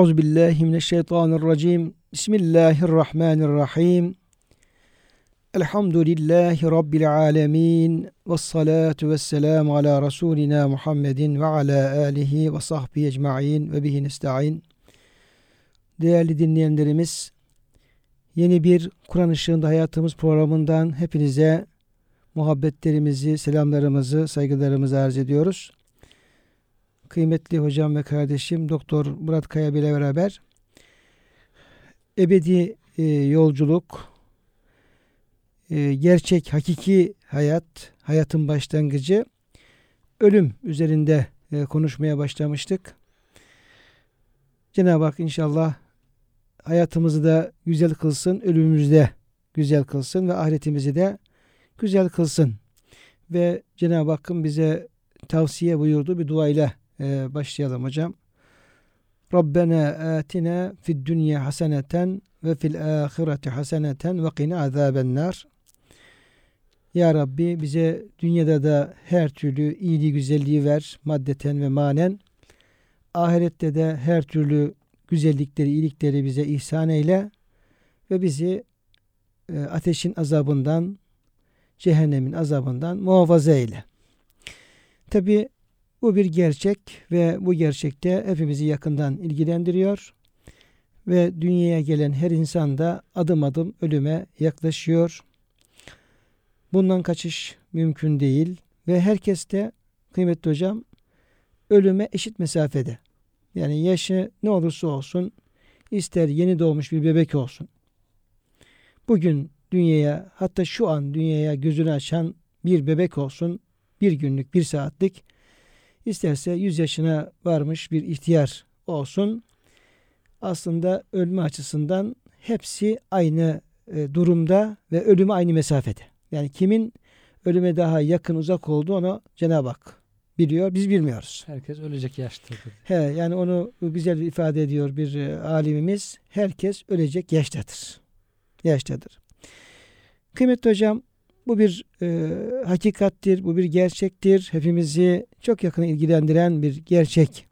Euzu billahi mineşşeytanirracim. Bismillahirrahmanirrahim. Elhamdülillahi rabbil alamin. Ves salatu vesselam ala rasulina Muhammedin ve ala alihi ve sahbihi ecmaîn ve bihi nestaîn. Değerli dinleyenlerimiz, yeni bir Kur'an ışığında hayatımız programından hepinize muhabbetlerimizi, selamlarımızı, saygılarımızı arz ediyoruz kıymetli hocam ve kardeşim Doktor Murat Kaya ile beraber ebedi e, yolculuk, e, gerçek, hakiki hayat, hayatın başlangıcı, ölüm üzerinde e, konuşmaya başlamıştık. Cenab-ı Hak inşallah hayatımızı da güzel kılsın, ölümümüzü de güzel kılsın ve ahiretimizi de güzel kılsın. Ve Cenab-ı Hakk'ın bize tavsiye buyurduğu bir duayla ee, başlayalım hocam. Rabbena atina fid dünya haseneten ve fil ahireti haseneten ve qina azaben nar. Ya Rabbi bize dünyada da her türlü iyiliği güzelliği ver maddeten ve manen. Ahirette de her türlü güzellikleri, iyilikleri bize ihsan eyle ve bizi e, ateşin azabından, cehennemin azabından muhafaza eyle. Tabi bu bir gerçek ve bu gerçekte hepimizi yakından ilgilendiriyor ve dünyaya gelen her insan da adım adım ölüme yaklaşıyor. Bundan kaçış mümkün değil ve herkes de kıymetli hocam ölüme eşit mesafede. Yani yaşı ne olursa olsun ister yeni doğmuş bir bebek olsun. Bugün dünyaya hatta şu an dünyaya gözünü açan bir bebek olsun bir günlük bir saatlik İsterse 100 yaşına varmış bir ihtiyar olsun. Aslında ölme açısından hepsi aynı e, durumda ve ölüme aynı mesafede. Yani kimin ölüme daha yakın uzak olduğu onu Cenab-ı Hak biliyor. Biz bilmiyoruz. Herkes ölecek yaştadır. He, yani onu güzel ifade ediyor bir e, alimimiz. Herkes ölecek yaştadır. Yaştadır. Kıymetli hocam bu bir e, hakikattir, bu bir gerçektir. Hepimizi çok yakın ilgilendiren bir gerçek.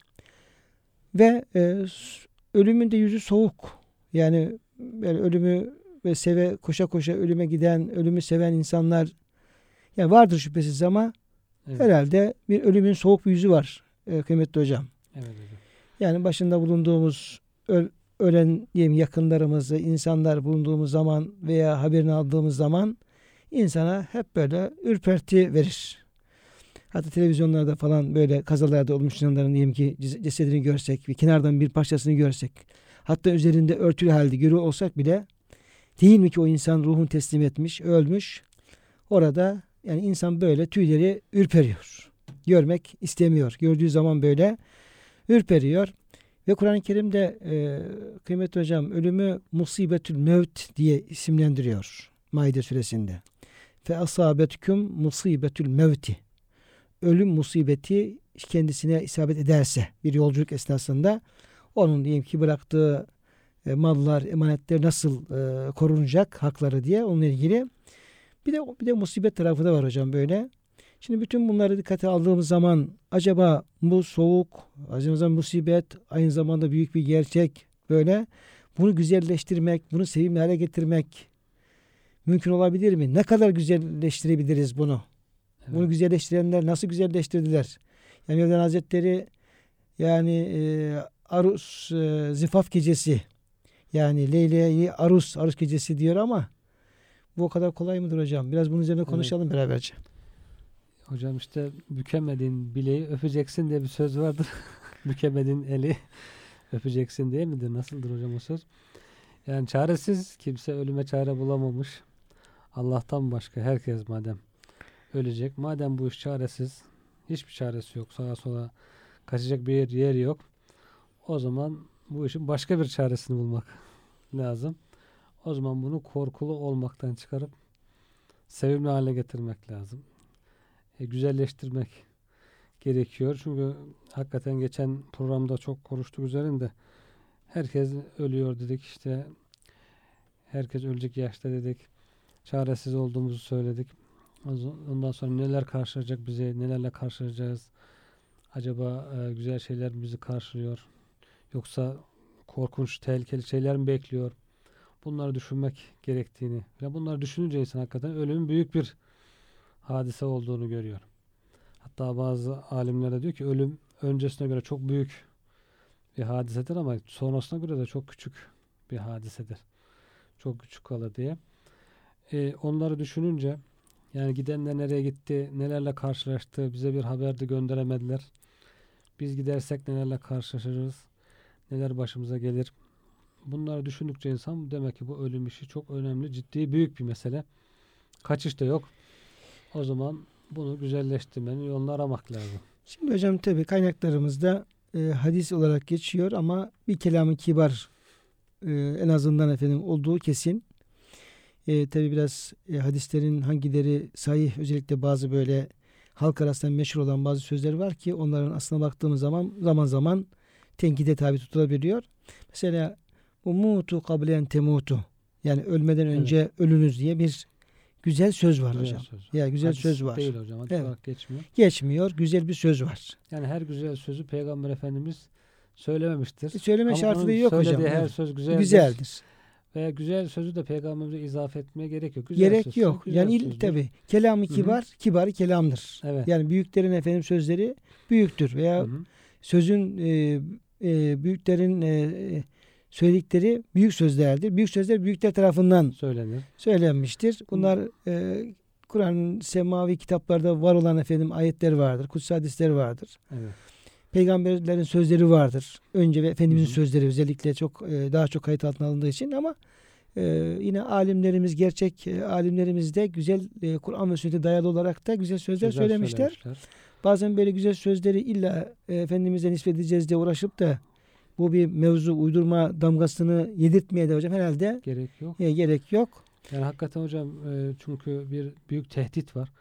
Ve e, ölümün de yüzü soğuk. Yani böyle ölümü ve seve koşa koşa ölüme giden, ölümü seven insanlar yani vardır şüphesiz ama evet. herhalde bir ölümün soğuk bir yüzü var e, kıymetli hocam. Evet hocam. Yani başında bulunduğumuz öl, ölen diyeyim yakınlarımızı, insanlar bulunduğumuz zaman veya haberini aldığımız zaman insana hep böyle ürperti verir. Hatta televizyonlarda falan böyle kazalarda olmuş insanların diyelim ki cesedini görsek, bir kenardan bir parçasını görsek, hatta üzerinde örtülü halde görüyor olsak bile değil mi ki o insan ruhunu teslim etmiş, ölmüş. Orada yani insan böyle tüyleri ürperiyor. Görmek istemiyor. Gördüğü zaman böyle ürperiyor. Ve Kur'an-ı Kerim'de e, kıymetli hocam ölümü musibetül mevt diye isimlendiriyor. Maide suresinde fe asabetüküm musibetül mevti. Ölüm musibeti kendisine isabet ederse bir yolculuk esnasında onun diyelim ki bıraktığı e, mallar, emanetler nasıl e, korunacak hakları diye onunla ilgili bir de bir de musibet tarafı da var hocam böyle. Şimdi bütün bunları dikkate aldığımız zaman acaba bu soğuk, aynı zamanda musibet, aynı zamanda büyük bir gerçek böyle bunu güzelleştirmek, bunu sevimli hale getirmek mümkün olabilir mi? Ne kadar güzelleştirebiliriz bunu? Evet. Bunu güzelleştirenler nasıl güzelleştirdiler? Yani Mevlana Hazretleri yani e, Arus e, zifaf gecesi yani Leyla'yı Arus Arus gecesi diyor ama bu o kadar kolay mıdır hocam? Biraz bunun üzerine konuşalım evet. beraberce. Hocam işte bükemedin bileği öpeceksin diye bir söz vardır. bükemedin eli öpeceksin diye midir? Nasıldır hocam o söz? Yani çaresiz kimse ölüme çare bulamamış. Allah'tan başka herkes madem ölecek. Madem bu iş çaresiz, hiçbir çaresi yok. Sağa sola kaçacak bir yer, yer yok. O zaman bu işin başka bir çaresini bulmak lazım. O zaman bunu korkulu olmaktan çıkarıp sevimli hale getirmek lazım. E, güzelleştirmek gerekiyor. Çünkü hakikaten geçen programda çok konuştuk üzerinde. Herkes ölüyor dedik işte. Herkes ölecek yaşta dedik. Çaresiz olduğumuzu söyledik. Ondan sonra neler karşılayacak bizi, nelerle karşılayacağız? Acaba e, güzel şeyler bizi karşılıyor? Yoksa korkunç, tehlikeli şeyler mi bekliyor? Bunları düşünmek gerektiğini ve bunları düşününce insan hakikaten ölümün büyük bir hadise olduğunu görüyor. Hatta bazı alimler de diyor ki ölüm öncesine göre çok büyük bir hadisedir ama sonrasına göre de çok küçük bir hadisedir. Çok küçük kalır diye. E, onları düşününce yani gidenler nereye gitti, nelerle karşılaştı, bize bir haber de gönderemediler. Biz gidersek nelerle karşılaşırız, neler başımıza gelir. Bunları düşündükçe insan demek ki bu ölüm işi çok önemli, ciddi, büyük bir mesele. Kaçış da yok. O zaman bunu güzelleştirmenin yolunu aramak lazım. Şimdi hocam tabi kaynaklarımızda e, hadis olarak geçiyor ama bir kelamı kibar e, en azından efendim olduğu kesin. E, tabi biraz e, hadislerin hangileri sahih özellikle bazı böyle halk arasında meşhur olan bazı sözler var ki onların aslına baktığımız zaman zaman zaman tenkide tabi tutulabiliyor. Mesela bu mutu kablen temutu yani ölmeden önce evet. ölünüz diye bir güzel söz var güzel hocam. Söz. Ya güzel Hadis söz var. Değil hocam. Hadis Evet. olarak geçmiyor. Geçmiyor. Güzel bir söz var. Yani her güzel sözü Peygamber Efendimiz söylememiştir. E, söyleme Ama şartı yok hocam. her söz güzeldir. Güzeldir. Ve güzel sözü de peygamberimize izafe etmeye gerek yok. Güzel Gerek söz, yok. güzel Yani il, tabi kelamı kibar, kibar kelamdır. Evet. Yani büyüklerin efendim sözleri büyüktür veya Hı hı. sözün e, e, büyüklerin e, söyledikleri büyük sözlerdir. Büyük sözler büyükler tarafından Söylenir. söylenmiştir. Bunlar e, Kur'an'ın semavi kitaplarda var olan efendim ayetler vardır. Kutsal hadisler vardır. Evet. Peygamberlerin sözleri vardır. Önce ve Efendimizin Hı hı. sözleri özellikle çok e, daha çok kayıt altına alındığı için ama e, yine alimlerimiz gerçek e, alimlerimiz de güzel e, Kur'an ve sünnete dayalı olarak da güzel sözler Güzel söylemişler. söylemişler. Bazen böyle güzel sözleri illa e, Efendimiz'e nispet edeceğiz diye uğraşıp da bu bir mevzu uydurma damgasını yedirtmeye de hocam herhalde Gerek yok. e, gerek yok. Yani hakikaten hocam e, çünkü bir büyük tehdit var.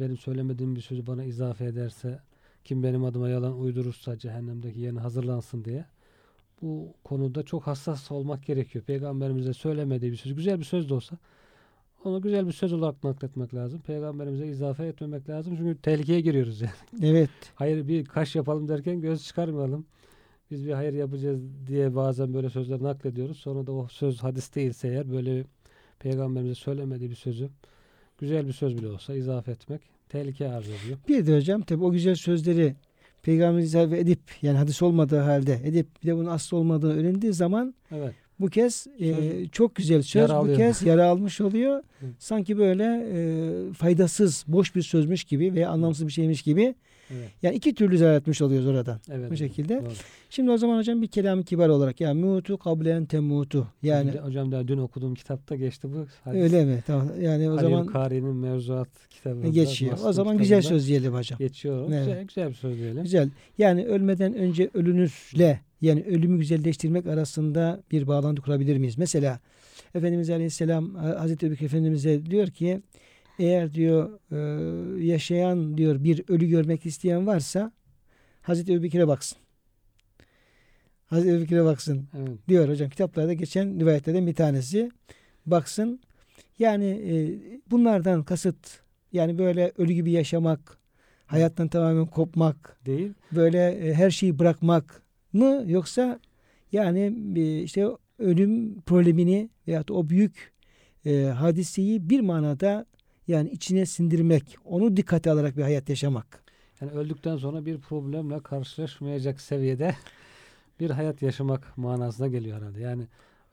Benim söylemediğim bir sözü bana izafe ederse kim benim adıma yalan uydurursa cehennemdeki yerine hazırlansın diye. Bu konuda çok hassas olmak gerekiyor. Peygamberimize söylemediği bir söz, güzel bir söz de olsa onu güzel bir söz olarak nakletmek lazım. Peygamberimize izafe etmemek lazım. Çünkü tehlikeye giriyoruz yani. Evet. Hayır bir kaş yapalım derken göz çıkarmayalım. Biz bir hayır yapacağız diye bazen böyle sözler naklediyoruz. Sonra da o söz hadis değilse eğer böyle peygamberimize söylemediği bir sözü güzel bir söz bile olsa izafe etmek tehlike arz ediyor. Bir de hocam tabi o güzel sözleri Peygamberimiz izafe edip yani hadis olmadığı halde edip bir de bunun aslı olmadığını öğrendiği zaman Evet. bu kez e, çok güzel söz yara bu alıyor. kez yara almış oluyor. Sanki böyle e, faydasız, boş bir sözmüş gibi veya anlamsız bir şeymiş gibi. Evet. Yani iki türlü zarar etmiş oluyoruz oradan. Evet. Bu şekilde. doğru. Şimdi o zaman hocam bir kelam kibar olarak yani mutu kablen temutu yani Hocam- hocam daha dün okuduğum kitapta geçti bu. hadis. öyle mi? Tamam. Yani o Halil zaman Kari'nin mevzuat kitabında. geçiyor. O zaman güzel söz diyelim hocam. Geçiyor. Evet. Güzel, güzel bir söz diyelim. Güzel. Yani ölmeden önce ölünüzle yani ölümü güzelleştirmek arasında bir bağlantı kurabilir miyiz? Mesela Efendimiz Aleyhisselam Hazreti Ebubekir Efendimiz'e diyor ki eğer diyor e, yaşayan diyor bir ölü görmek isteyen varsa Hazreti Ebubekir'e baksın. Hazreti Ebubekir'e baksın Evet. diyor hocam. Kitaplarda geçen rivayetlerden bir tanesi. Baksın. Yani e, bunlardan kasıt yani böyle ölü gibi yaşamak, hayattan tamamen kopmak, Değil. böyle e, her şeyi bırakmak mı yoksa yani e, işte ölüm problemini veyahut o büyük e, hadiseyi bir manada yani içine sindirmek, onu dikkate alarak bir hayat yaşamak. Yani öldükten sonra bir problemle karşılaşmayacak seviyede bir hayat yaşamak manasına geliyor herhalde. Yani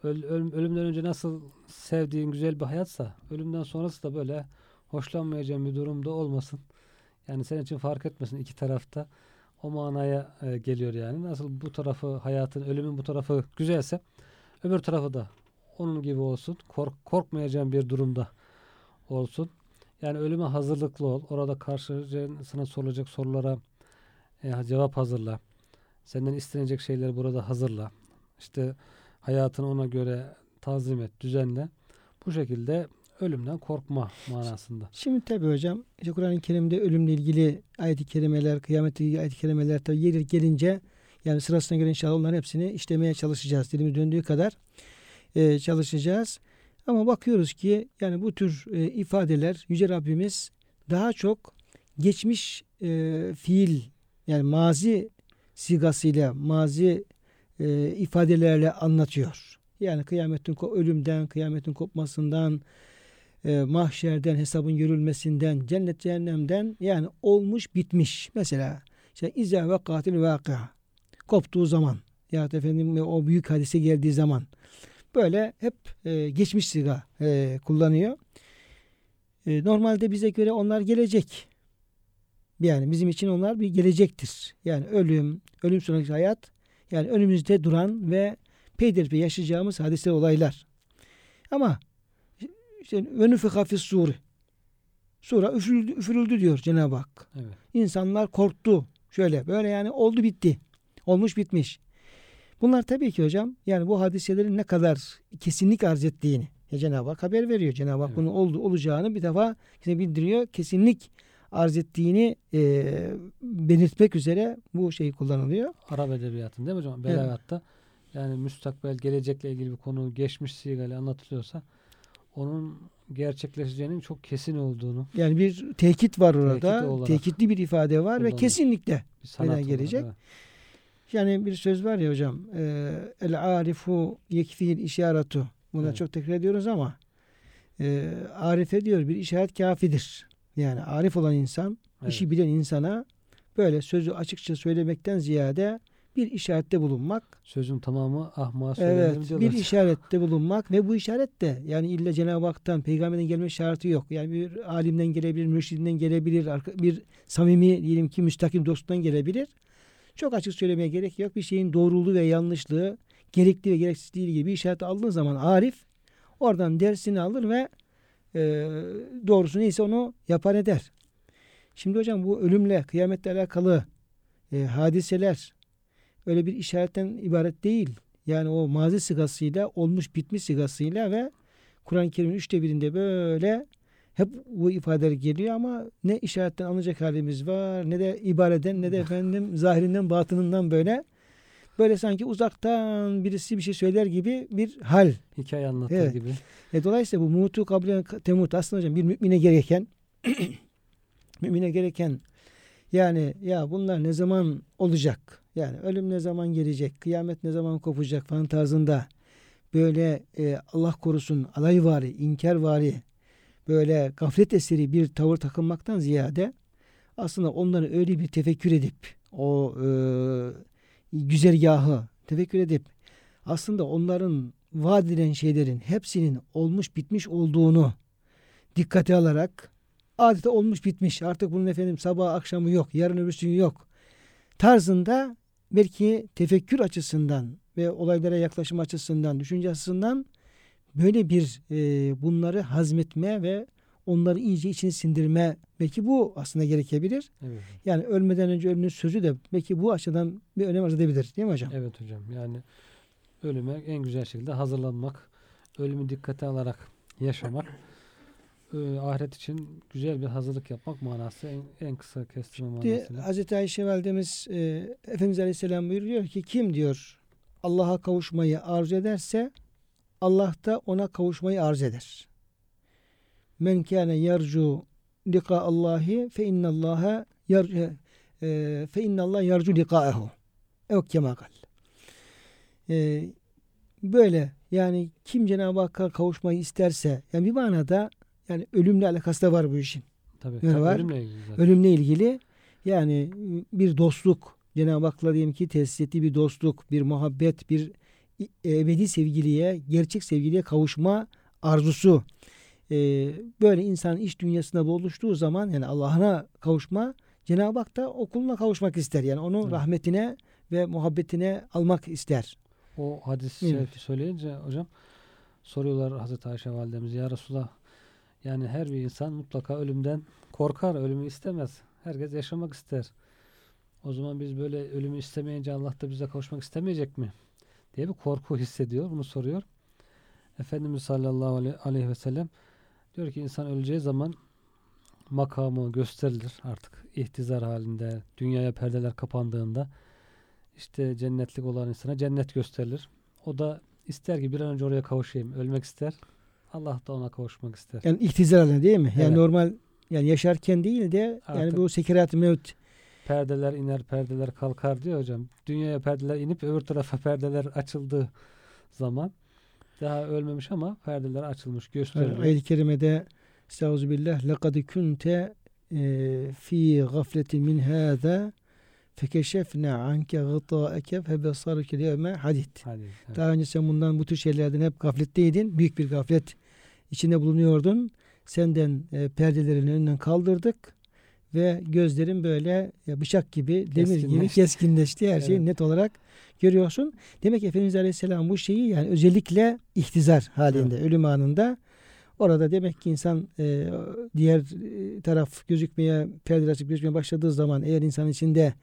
öl- ölüm- ölümden önce nasıl sevdiğin güzel bir hayatsa ölümden sonrası da böyle hoşlanmayacağın bir durumda olmasın. Yani senin için fark etmesin iki tarafta. O manaya e, geliyor yani. Nasıl bu tarafı hayatın, ölümün bu tarafı güzelse öbür tarafı da onun gibi olsun. Kork, korkmayacağın bir durumda olsun. Yani ölüme hazırlıklı ol. Orada karşı sana sorulacak sorulara e, cevap hazırla. Senden istenecek şeyleri burada hazırla. İşte hayatını ona göre tanzim et, düzenle. Bu şekilde ölümden korkma manasında. Şimdi tabi hocam işte Kur'an-ı Kerim'de ölümle ilgili ayet-i kerimeler, kıyametle ilgili ayet-i kerimeler tabi yeri gelince yani sırasına göre inşallah onların hepsini işlemeye çalışacağız. Dilimiz döndüğü kadar e, çalışacağız. Ama bakıyoruz ki yani bu tür e, ifadeler Yüce Rabbimiz daha çok geçmiş e, fiil yani mazi sigasıyla mazi e, ifadelerle anlatıyor. Yani kıyametin ölümden, kıyametin kopmasından, e, mahşerden, hesabın görülmesinden, cennet cehennemden yani olmuş bitmiş. Mesela işte izâ ve katil vakıa koptuğu zaman ya da efendim o büyük hadise geldiği zaman böyle hep e, geçmiş siga e, kullanıyor. E, normalde bize göre onlar gelecek. Yani bizim için onlar bir gelecektir. Yani ölüm, ölüm sonraki hayat yani önümüzde duran ve peyderpey yaşayacağımız hadise olaylar. Ama işte venüfika fis suri. Sura üfürüldü, üfürüldü diyor Cenab-ı Hak. Evet. İnsanlar korktu. Şöyle böyle yani oldu bitti. Olmuş bitmiş. Bunlar tabii ki hocam yani bu hadiselerin ne kadar kesinlik arz ettiğini ya Cenab-ı Hak haber veriyor. Cenab-ı Hak Evet. bunun oldu, olacağını bir defa bize bildiriyor. Kesinlik arz ettiğini e, belirtmek üzere bu şey kullanılıyor. Arap edebiyatında değil mi hocam? Evet. Belagatta yani müstakbel gelecekle ilgili bir konu geçmiş sigayla anlatılıyorsa onun gerçekleşeceğinin çok kesin olduğunu Yani bir tekit var orada. Tekit olarak Tekitli bir ifade var ve kesinlikle bir sanat olarak, gelecek? evet. Yani bir söz var ya hocam. El arifu yekfihil işaretu. Bunu Evet. çok tekrar ediyoruz ama e, arife diyor bir işaret kafidir. Yani arif olan insan, Evet. işi bilen insana böyle sözü açıkça söylemekten ziyade bir işarette bulunmak. Sözün tamamı ahmağa söylenir Evet, diyorlar. bir işarette bulunmak ve bu işaret de yani illa Cenab-ı Hak'tan, peygamberden gelme şartı yok. Yani bir alimden gelebilir, mürşidinden gelebilir, bir samimi diyelim ki müstakim dostundan gelebilir. Çok açık söylemeye gerek yok. Bir şeyin doğruluğu ve yanlışlığı, gerekli ve gereksizliği gibi bir işaret aldığı zaman arif oradan dersini alır ve e, doğrusu neyse onu yapar eder. Şimdi hocam bu ölümle, kıyametle alakalı e, hadiseler öyle bir işaretten ibaret değil. Yani o mazi sigasıyla, olmuş bitmiş sigasıyla ve Kur'an-ı Kerim'in üçte birinde böyle hep bu ifadeler geliyor ama ne işaretten anlayacak halimiz var ne de ibareden ne de efendim zahirinden batınından böyle böyle sanki uzaktan birisi bir şey söyler gibi bir hal. Hikaye anlatır Evet. gibi. E, dolayısıyla bu mutu kablen temut aslında hocam bir mümine gereken mümine gereken yani ya bunlar ne zaman olacak? Yani ölüm ne zaman gelecek? Kıyamet ne zaman kopacak falan tarzında böyle e, Allah korusun alayvari, inkarvari böyle gaflet eseri bir tavır takınmaktan ziyade aslında onları öyle bir tefekkür edip o e, güzergahı tefekkür edip aslında onların vaat edilen şeylerin hepsinin olmuş bitmiş olduğunu dikkate alarak adeta olmuş bitmiş artık bunun efendim sabah akşamı yok yarın öbürsü gün yok tarzında belki tefekkür açısından ve olaylara yaklaşım açısından düşünce açısından böyle bir e, bunları hazmetme ve onları iyice içine sindirme belki bu aslında gerekebilir. Evet. Yani ölmeden önce ölümün sözü de belki bu açıdan bir önem arz edebilir değil mi hocam? Evet hocam. Yani ölüme en güzel şekilde hazırlanmak, ölümü dikkate alarak yaşamak, e, ahiret için güzel bir hazırlık yapmak manası en, en kısa kestirme manasıyla. Hazreti Ayşe validemiz e, Efendimiz Aleyhisselam buyuruyor ki kim diyor Allah'a kavuşmayı arzu ederse Allah da ona kavuşmayı arz eder. Men kâne yercu lika Allahi fe innallaha yer, e, fe innallah yercu likâehu. Ev kema kal. E, böyle yani kim Cenab-ı Hakk'a kavuşmayı isterse yani bir manada yani ölümle alakası da var bu işin Tabii. tabii var? Ölümle ilgili zaten. ölümle ilgili yani bir dostluk Cenab-ı Hak'la diyelim ki tesis ettiği bir dostluk, bir muhabbet, bir ebedi sevgiliye, gerçek sevgiliye kavuşma arzusu. Ee, böyle insanın iş dünyasında buluştuğu zaman yani Allah'ına kavuşma Cenab-ı Hak da o kuluna kavuşmak ister. Yani onun Evet. rahmetine ve muhabbetine almak ister. O hadis Evet. söyleyince hocam soruyorlar Hazreti Ayşe validemiz ya Resulallah yani her bir insan mutlaka ölümden korkar, ölümü istemez. Herkes yaşamak ister. O zaman biz böyle ölümü istemeyince Allah da bize kavuşmak istemeyecek mi? Diye bir korku hissediyor. Bunu soruyor. Efendimiz sallallahu aleyhi- ve sellem diyor ki insan öleceği zaman makamı gösterilir artık ihtizar halinde dünyaya perdeler kapandığında işte cennetlik olan insana cennet gösterilir. O da ister ki bir an önce oraya kavuşayım. Ölmek ister. Allah da ona kavuşmak ister. Yani ihtizar halinde değil mi? Yani Evet. normal yani yaşarken değil de yani Artık- bu sekerat mevt Perdeler iner, perdeler kalkar diyor hocam. Dünyaya perdeler inip öbür tarafa perdeler açıldığı zaman daha ölmemiş ama perdeler açılmış gösteriliyor. ayet-i kerimede Estağfirullah lekad kunte e, fi gafletin min hâzâ fekeşefne anke gıtâeke febesaruke liyevme hadid. Hadi. evet. Daha önce sen bundan bu tür şeylerden hep gafletteydin. Büyük bir gaflet içinde bulunuyordun. Senden e, perdelerin önünden kaldırdık ve gözlerin böyle bıçak gibi, demir gibi Keskinleşti. keskinleşti. Her şeyi Evet. net olarak görüyorsun. Demek ki Efendimiz Aleyhisselam bu şeyi yani özellikle ihtizar halinde, ölüm anında orada demek ki insan e, diğer e, taraf gözükmeye, perdeler açıp gözükmeye başladığı zaman eğer insan içinde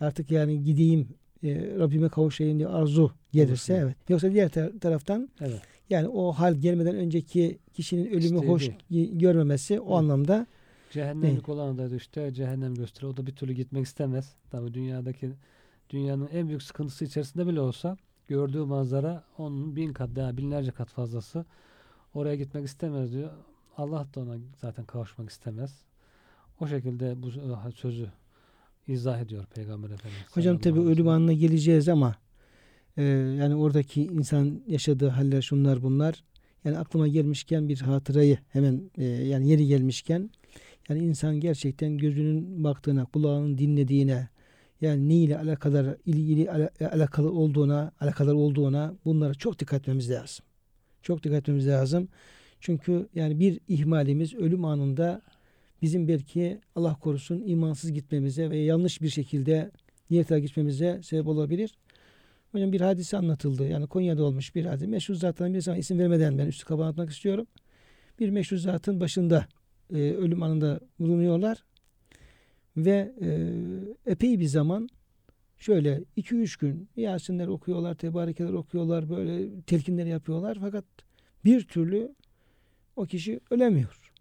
artık yani gideyim e, Rabbime kavuşayım diye arzu gelirse Olursa. evet. Yoksa diğer tar- taraftan Evet. yani o hal gelmeden önceki kişinin ölümü İsteği hoş görmemesi o Evet. anlamda Cehennemlik olan da işte cehennem gösteriyor. O da bir türlü gitmek istemez. Tabii dünyadaki dünyanın en büyük sıkıntısı içerisinde bile olsa gördüğü manzara onun bin kat daha binlerce kat fazlası. Oraya gitmek istemez diyor. Allah da ona zaten kavuşmak istemez. O şekilde bu e, sözü izah ediyor Peygamber Efendimiz. hocam tabi ölüm anına geleceğiz ama e, yani oradaki insan yaşadığı haller şunlar bunlar yani aklıma gelmişken bir hatırayı hemen e, yani yeri gelmişken yani insan gerçekten gözünün baktığına kulağının dinlediğine yani ne ile alakadar ilgili ala- alakalı olduğuna alakadar olduğuna bunlara çok dikkat etmemiz lazım. Çok dikkat etmemiz lazım. Çünkü yani bir ihmalimiz ölüm anında bizim belki Allah korusun imansız gitmemize ve yanlış bir şekilde tarafa gitmemize sebep olabilir. Hocam bir hadise anlatıldı. Yani Konya'da olmuş bir hadise. Meşhur zattan bir zaman isim vermeden ben üstü kapağı atmak istiyorum. Bir meşhur zatın başında e, ölüm anında bulunuyorlar. Ve e, epey bir zaman şöyle 2-3 gün Yasinler okuyorlar, tebarekeler okuyorlar, böyle telkinler yapıyorlar. Fakat bir türlü o kişi ölemiyor.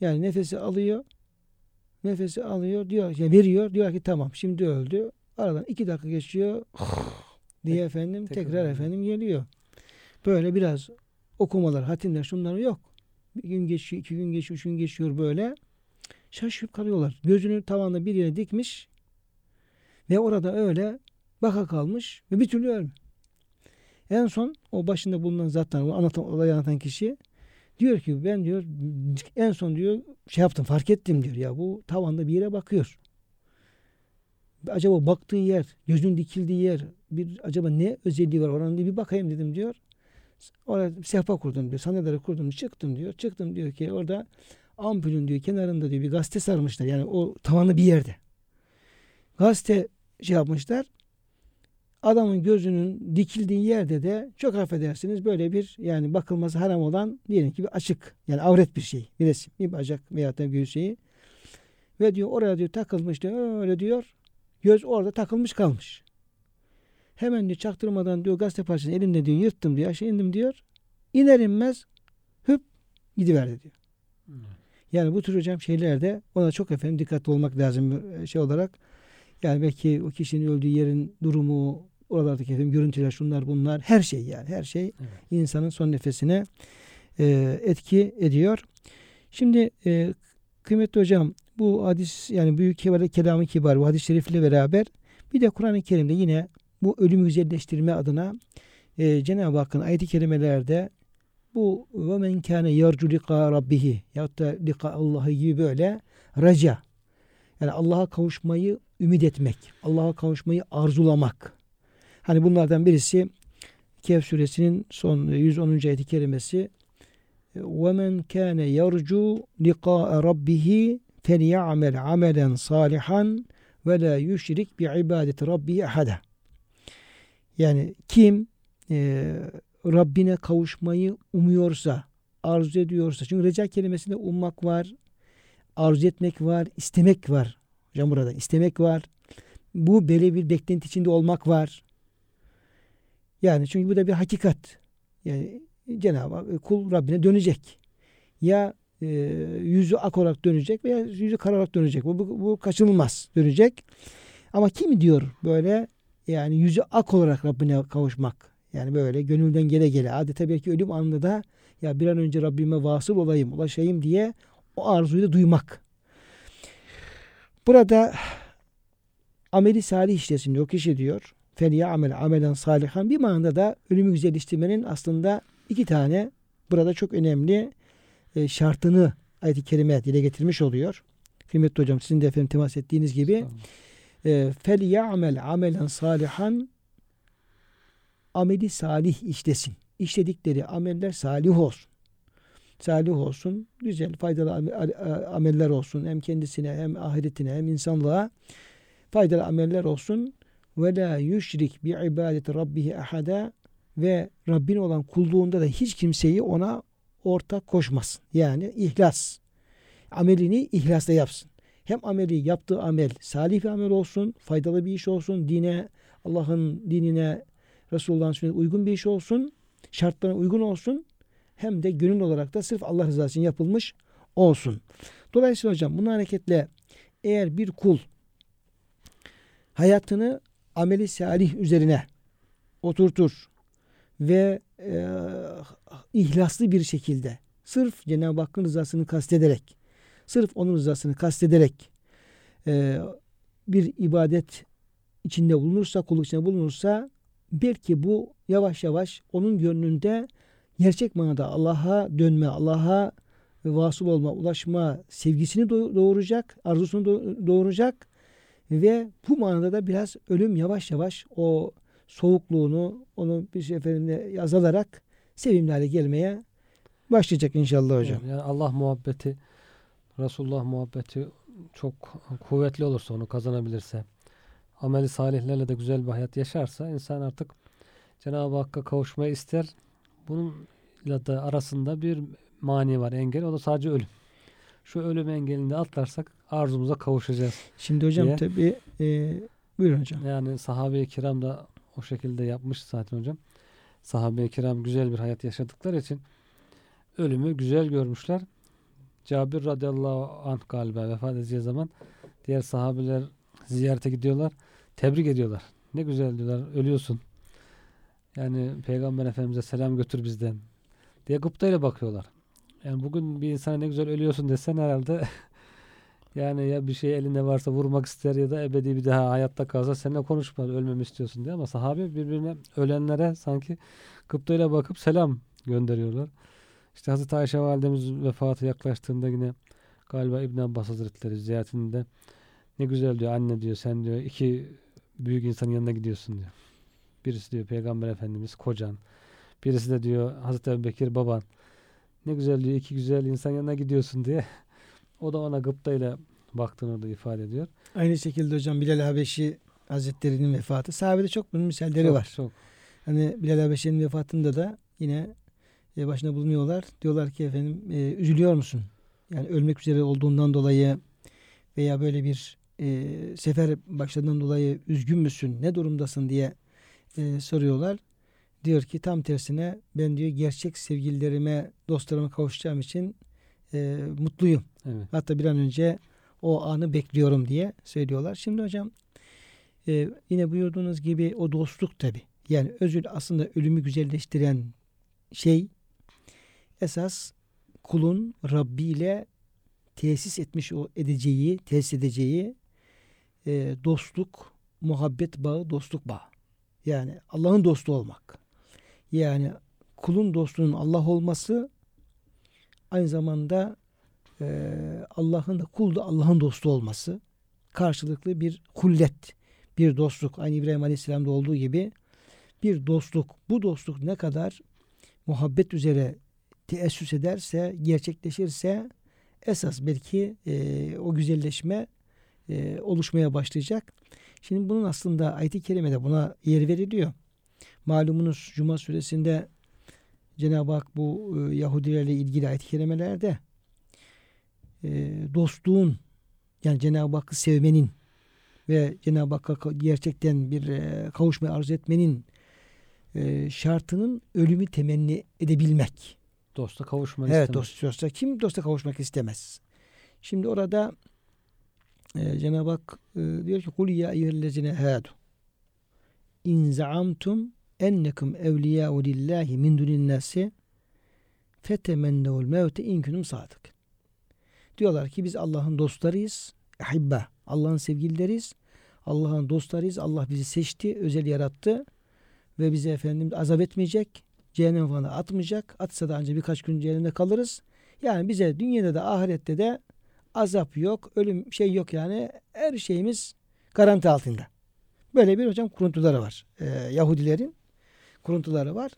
Yani nefesi alıyor, nefesi alıyor, diyor, yani veriyor, diyor ki tamam şimdi öldü. Aradan iki dakika geçiyor diye efendim tekrar tekrar efendim geliyor. Böyle biraz okumalar, hatimler şunlar yok. Bir gün geçiyor, iki gün geçiyor, üç gün geçiyor böyle. Şaşırıp kalıyorlar. Gözünü tavanda bir yere dikmiş ve orada öyle baka kalmış ve bir türlü ölmüyor. En son o başında bulunan zaten o anlatan, olayı anlatan kişi diyor ki ben diyor en son diyor şey yaptım fark ettim diyor ya bu tavanda bir yere bakıyor. Acaba baktığı yer, gözünün dikildiği yer bir acaba ne özelliği var oranın bir bakayım dedim diyor. Oraya sehpa kurdum diyor. Sandalyeleri kurdum çıktım diyor. Çıktım diyor ki orada ampulün diyor kenarında diyor bir gazete sarmışlar. Yani o tavanlı bir yerde. Gazete şey yapmışlar. Adamın gözünün dikildiği yerde de çok affedersiniz böyle bir yani bakılması haram olan diyelim ki bir açık yani avret bir şey. Bir resim, bir bacak veya da göğüs şeyi. Ve diyor oraya diyor takılmış diyor öyle diyor. Göz orada takılmış kalmış. Hemen diyor çaktırmadan diyor gazete parçasını elimde diyor yırttım diyor aşağı indim diyor. İner inmez hüp gidiverdi diyor. Yani bu tür hocam şeylerde ona çok efendim dikkatli olmak lazım e, şey olarak. Yani belki o kişinin öldüğü yerin durumu, oralardaki efendim görüntüler, şunlar bunlar her şey yani her şey Evet. insanın son nefesine e, etki ediyor. Şimdi e, kıymetli hocam bu hadis yani büyük kelamı kelamı kibar bu hadis-i şerifle beraber bir de Kur'an-ı Kerim'de yine bu ölümü güzelleştirme adına e, Cenab-ı Hakk'ın ayet-i kerimelerde bu ve men kâne yarcu liqa rabbihi yahut da liqa Allah'ı gibi böyle raca yani Allah'a kavuşmayı ümit etmek, Allah'a kavuşmayı arzulamak. Hani bunlardan birisi Kehf suresinin son 110. ayet-i kerimesi وَمَنْ كَانَ يَرْجُو لِقَاءَ رَبِّهِ فَلْيَعْمَلْ عَمَلًا صَالِحًا وَلَا يُشْرِكْ بِعِبَادَةِ رَبِّهِ أَحَدًا yani kim e, Rabbine kavuşmayı umuyorsa, arzu ediyorsa. Çünkü reca kelimesinde ummak var, arzu etmek var, istemek var. Hocam burada istemek var. Bu böyle bir beklenti içinde olmak var. Yani çünkü bu da bir hakikat. Yani Cenab-ı Hak kul Rabbine dönecek. Ya e, yüzü ak olarak dönecek veya yüzü kara olarak dönecek. Bu, bu, bu kaçınılmaz dönecek. Ama kim diyor böyle yani yüzü ak olarak Rabbine kavuşmak. Yani böyle gönülden gele gele adeta belki ölüm anında da ya bir an önce Rabbime vasıl olayım, ulaşayım diye o arzuyu da duymak. Burada ameli salih işlesin o kişi diyor. Feliye amel amelen salihan bir manada da ölümü güzelleştirmenin aslında iki tane burada çok önemli e, şartını ayet-i kerime dile getirmiş oluyor. Kıymetli hocam sizin de efendim temas ettiğiniz gibi e, feliye amel amelen salihan ameli salih işlesin. İşledikleri ameller salih olsun. Salih olsun, güzel, faydalı ameller olsun. Hem kendisine hem ahiretine hem insanlığa faydalı ameller olsun. Ve la yüşrik bi ibadeti rabbihi ve Rabbin olan kulluğunda da hiç kimseyi ona ortak koşmasın. Yani ihlas. Amelini ihlasla yapsın. Hem ameli yaptığı amel salih bir amel olsun, faydalı bir iş olsun, dine, Allah'ın dinine, Resulullah'ın sünnetine uygun bir iş olsun, şartlarına uygun olsun. Hem de gönül olarak da sırf Allah rızası için yapılmış olsun. Dolayısıyla hocam bunun hareketle eğer bir kul hayatını ameli salih üzerine oturtur ve e, ihlaslı bir şekilde sırf Cenab-ı Hakk'ın rızasını kastederek sırf onun rızasını kastederek e, bir ibadet içinde bulunursa, kulluk içinde bulunursa belki bu yavaş yavaş onun gönlünde gerçek manada Allah'a dönme, Allah'a vasıl olma, ulaşma sevgisini doğuracak, arzusunu doğuracak ve bu manada da biraz ölüm yavaş yavaş o soğukluğunu onu bir seferinde azalarak sevimli hale gelmeye başlayacak inşallah hocam. Yani Allah muhabbeti, Resulullah muhabbeti çok kuvvetli olursa onu kazanabilirse ameli salihlerle de güzel bir hayat yaşarsa insan artık Cenab-ı Hakk'a kavuşmayı ister. Bununla da arasında bir mani var, engel. O da sadece ölüm. Şu ölüm engelini atlarsak arzumuza kavuşacağız. Şimdi hocam diye. tabi e, buyurun hocam. Yani sahabe-i kiram da o şekilde yapmış zaten hocam. Sahabe-i kiram güzel bir hayat yaşadıkları için ölümü güzel görmüşler. Cabir radıyallahu anh galiba vefat edeceği zaman diğer sahabeler ziyarete gidiyorlar. Tebrik ediyorlar. Ne güzel diyorlar. Ölüyorsun. Yani Peygamber Efendimiz'e selam götür bizden diye gıptayla bakıyorlar. Yani bugün bir insana ne güzel ölüyorsun desen herhalde yani ya bir şey elinde varsa vurmak ister ya da ebedi bir daha hayatta kalsa seninle konuşmaz ölmemi istiyorsun diye ama sahabe birbirine ölenlere sanki gıptayla bakıp selam gönderiyorlar. İşte Hazreti Ayşe validemiz vefatı yaklaştığında yine galiba İbn Abbas Hazretleri ziyaretinde ne güzel diyor anne diyor sen diyor iki büyük insanın yanına gidiyorsun diyor. Birisi diyor Peygamber Efendimiz kocan. Birisi de diyor Hazreti Ebu Bekir baban. Ne güzel diyor iki güzel insan yanına gidiyorsun diye. O da ona gıptayla baktığını da ifade ediyor. Aynı şekilde hocam Bilal Habeşi Hazretleri'nin vefatı. Sahabede çok bunun misalleri çok, var. Çok. Hani Bilal Habeşi'nin vefatında da yine e, başına bulunuyorlar. Diyorlar ki efendim e, üzülüyor musun? Yani ölmek üzere olduğundan dolayı veya böyle bir e, sefer başladığından dolayı üzgün müsün? Ne durumdasın diye e, soruyorlar. Diyor ki tam tersine ben diyor gerçek sevgililerime, dostlarıma kavuşacağım için e, mutluyum. Evet. Hatta bir an önce o anı bekliyorum diye söylüyorlar. Şimdi hocam e, yine buyurduğunuz gibi o dostluk tabi. Yani özül aslında ölümü güzelleştiren şey esas kulun Rabbi ile tesis etmiş o edeceği, tesis edeceği e, dostluk, muhabbet bağı, dostluk bağı. Yani Allah'ın dostu olmak. Yani kulun dostunun Allah olması aynı zamanda e, Allah'ın da kul da Allah'ın dostu olması karşılıklı bir hullet, bir dostluk. Aynı İbrahim Aleyhisselam'da olduğu gibi bir dostluk. Bu dostluk ne kadar muhabbet üzere teessüs ederse, gerçekleşirse esas belki e, o güzelleşme e, oluşmaya başlayacak. Şimdi bunun aslında ayet-i kerimede buna yer veriliyor. Malumunuz Cuma suresinde Cenab-ı Hak bu e, Yahudilerle ilgili ayet-i kerimelerde e, dostluğun yani Cenab-ı Hakk'ı sevmenin ve Cenab-ı Hakk'a gerçekten bir e, kavuşmayı arzu etmenin e, şartının ölümü temenni edebilmek. Dosta kavuşmak evet istemek. dost dosta kim dosta kavuşmak istemez. Şimdi orada e, Cenab-ı Hak e, diyor ki kul ya eyyühellezine hadu in zaamtum ennekum evliyâ'u lillahi min dunin nasi fetemennevul mevte in kuntum sadık. Diyorlar ki biz Allah'ın dostlarıyız. Ahibba. Allah'ın sevgilileriyiz. Allah'ın dostlarıyız. Allah bizi seçti, özel yarattı ve bizi efendim azap etmeyecek. Cehennem falan atmayacak. Atsa da ancak birkaç gün cehennemde kalırız. Yani bize dünyada da ahirette de azap yok, ölüm şey yok yani. Her şeyimiz garanti altında. Böyle bir hocam kuruntuları var. Ee, Yahudilerin kuruntuları var.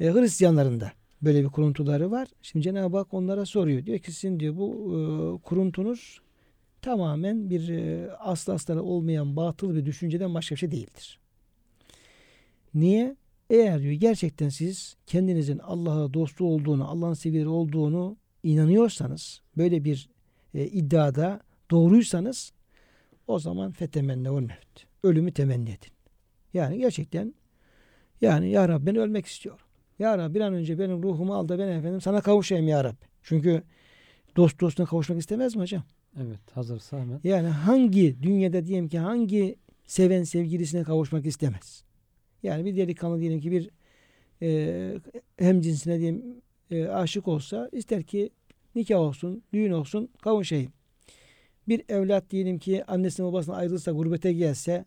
Ee, Hristiyanların da böyle bir kuruntuları var. Şimdi Cenab-ı Hak onlara soruyor. Diyor ki sizin diyor bu e, kuruntunuz tamamen bir e, astarı olmayan batıl bir düşünceden başka bir şey değildir. Niye? Eğer diyor gerçekten siz kendinizin Allah'a dostu olduğunu, Allah'ın sevgileri olduğunu inanıyorsanız, böyle bir e, iddiada doğruysanız o zaman fetemenne ol mevt. Ölümü temenni edin. Yani gerçekten yani ya Rabbi ben ölmek istiyorum. Ya Rabbi bir an önce benim ruhumu al da ben efendim sana kavuşayım ya Rabbi. Çünkü dost dostuna kavuşmak istemez mi hocam? Evet hazırsa hemen. Yani hangi dünyada diyelim ki hangi seven sevgilisine kavuşmak istemez? Yani bir delikanlı diyelim ki bir e, hem cinsine diyelim e, aşık olsa ister ki nikah olsun, düğün olsun, kavuşayım. Bir evlat diyelim ki annesine babasına ayrılırsa, gurbete gelse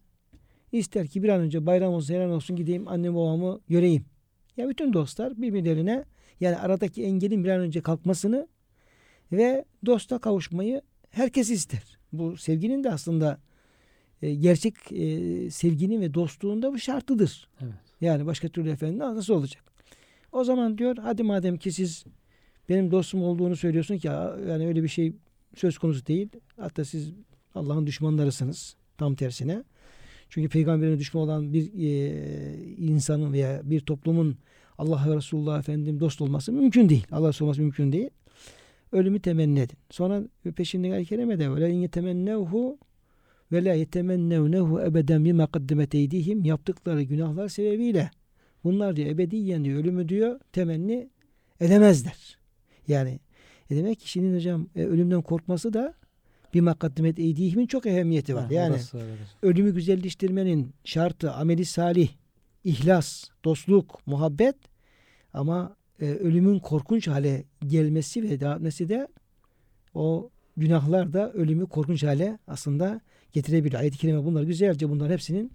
ister ki bir an önce bayram olsun, seyran olsun gideyim annemi babamı göreyim. Ya bütün dostlar birbirlerine yani aradaki engelin bir an önce kalkmasını ve dosta kavuşmayı herkes ister. Bu sevginin de aslında e, gerçek e, sevginin ve dostluğun da bu şartıdır. Evet. Yani başka türlü efendim nasıl olacak? O zaman diyor hadi madem ki siz benim dostum olduğunu söylüyorsun ki yani öyle bir şey söz konusu değil. Hatta siz Allah'ın düşmanlarısınız tam tersine. Çünkü peygamberin düşman olan bir e, insanın veya bir toplumun Allah ve Resulullah Efendim dost olması mümkün değil. Allah Resulü olması mümkün değil. Ölümü temenni edin. Sonra peşinde ayet-i kerimede ve la yetemennevhu ve la yetemennevnehu ebeden bima kaddemet eydihim yaptıkları günahlar sebebiyle bunlar diyor ebediyen diyor ölümü diyor temenni edemezler. Yani e demek ki şimdi hocam e, ölümden korkması da bir makaddemet eydihimin çok ehemmiyeti var. Ha, yani orası ölümü güzelleştirmenin şartı ameli salih, ihlas, dostluk, muhabbet ama e, ölümün korkunç hale gelmesi ve etmesi de o günahlar da ölümü korkunç hale aslında getirebilir. Ayet-i Kerime bunlar güzelce bunların hepsinin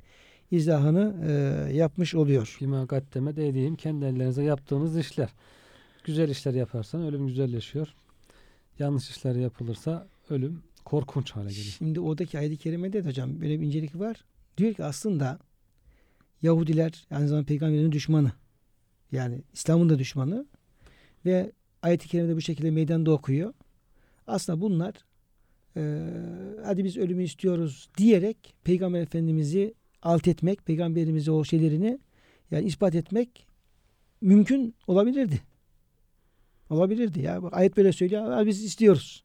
izahını e, yapmış oluyor. Bima gaddeme dediğim kendi ellerinize yaptığınız işler. Güzel işler yaparsan ölüm güzelleşiyor. Yanlış işler yapılırsa ölüm korkunç hale geliyor. Şimdi oradaki ayet-i kerimede de hocam böyle bir incelik var. Diyor ki aslında Yahudiler aynı zamanda peygamberin düşmanı. Yani İslam'ın da düşmanı. Ve ayet-i kerimede bu şekilde meydanda okuyor. Aslında bunlar e, hadi biz ölümü istiyoruz diyerek Peygamber Efendimiz'i alt etmek, Peygamberimize o şeylerini yani ispat etmek mümkün olabilirdi. Olabilirdi ya. Bak, ayet böyle söylüyor. "Aa, Biz istiyoruz.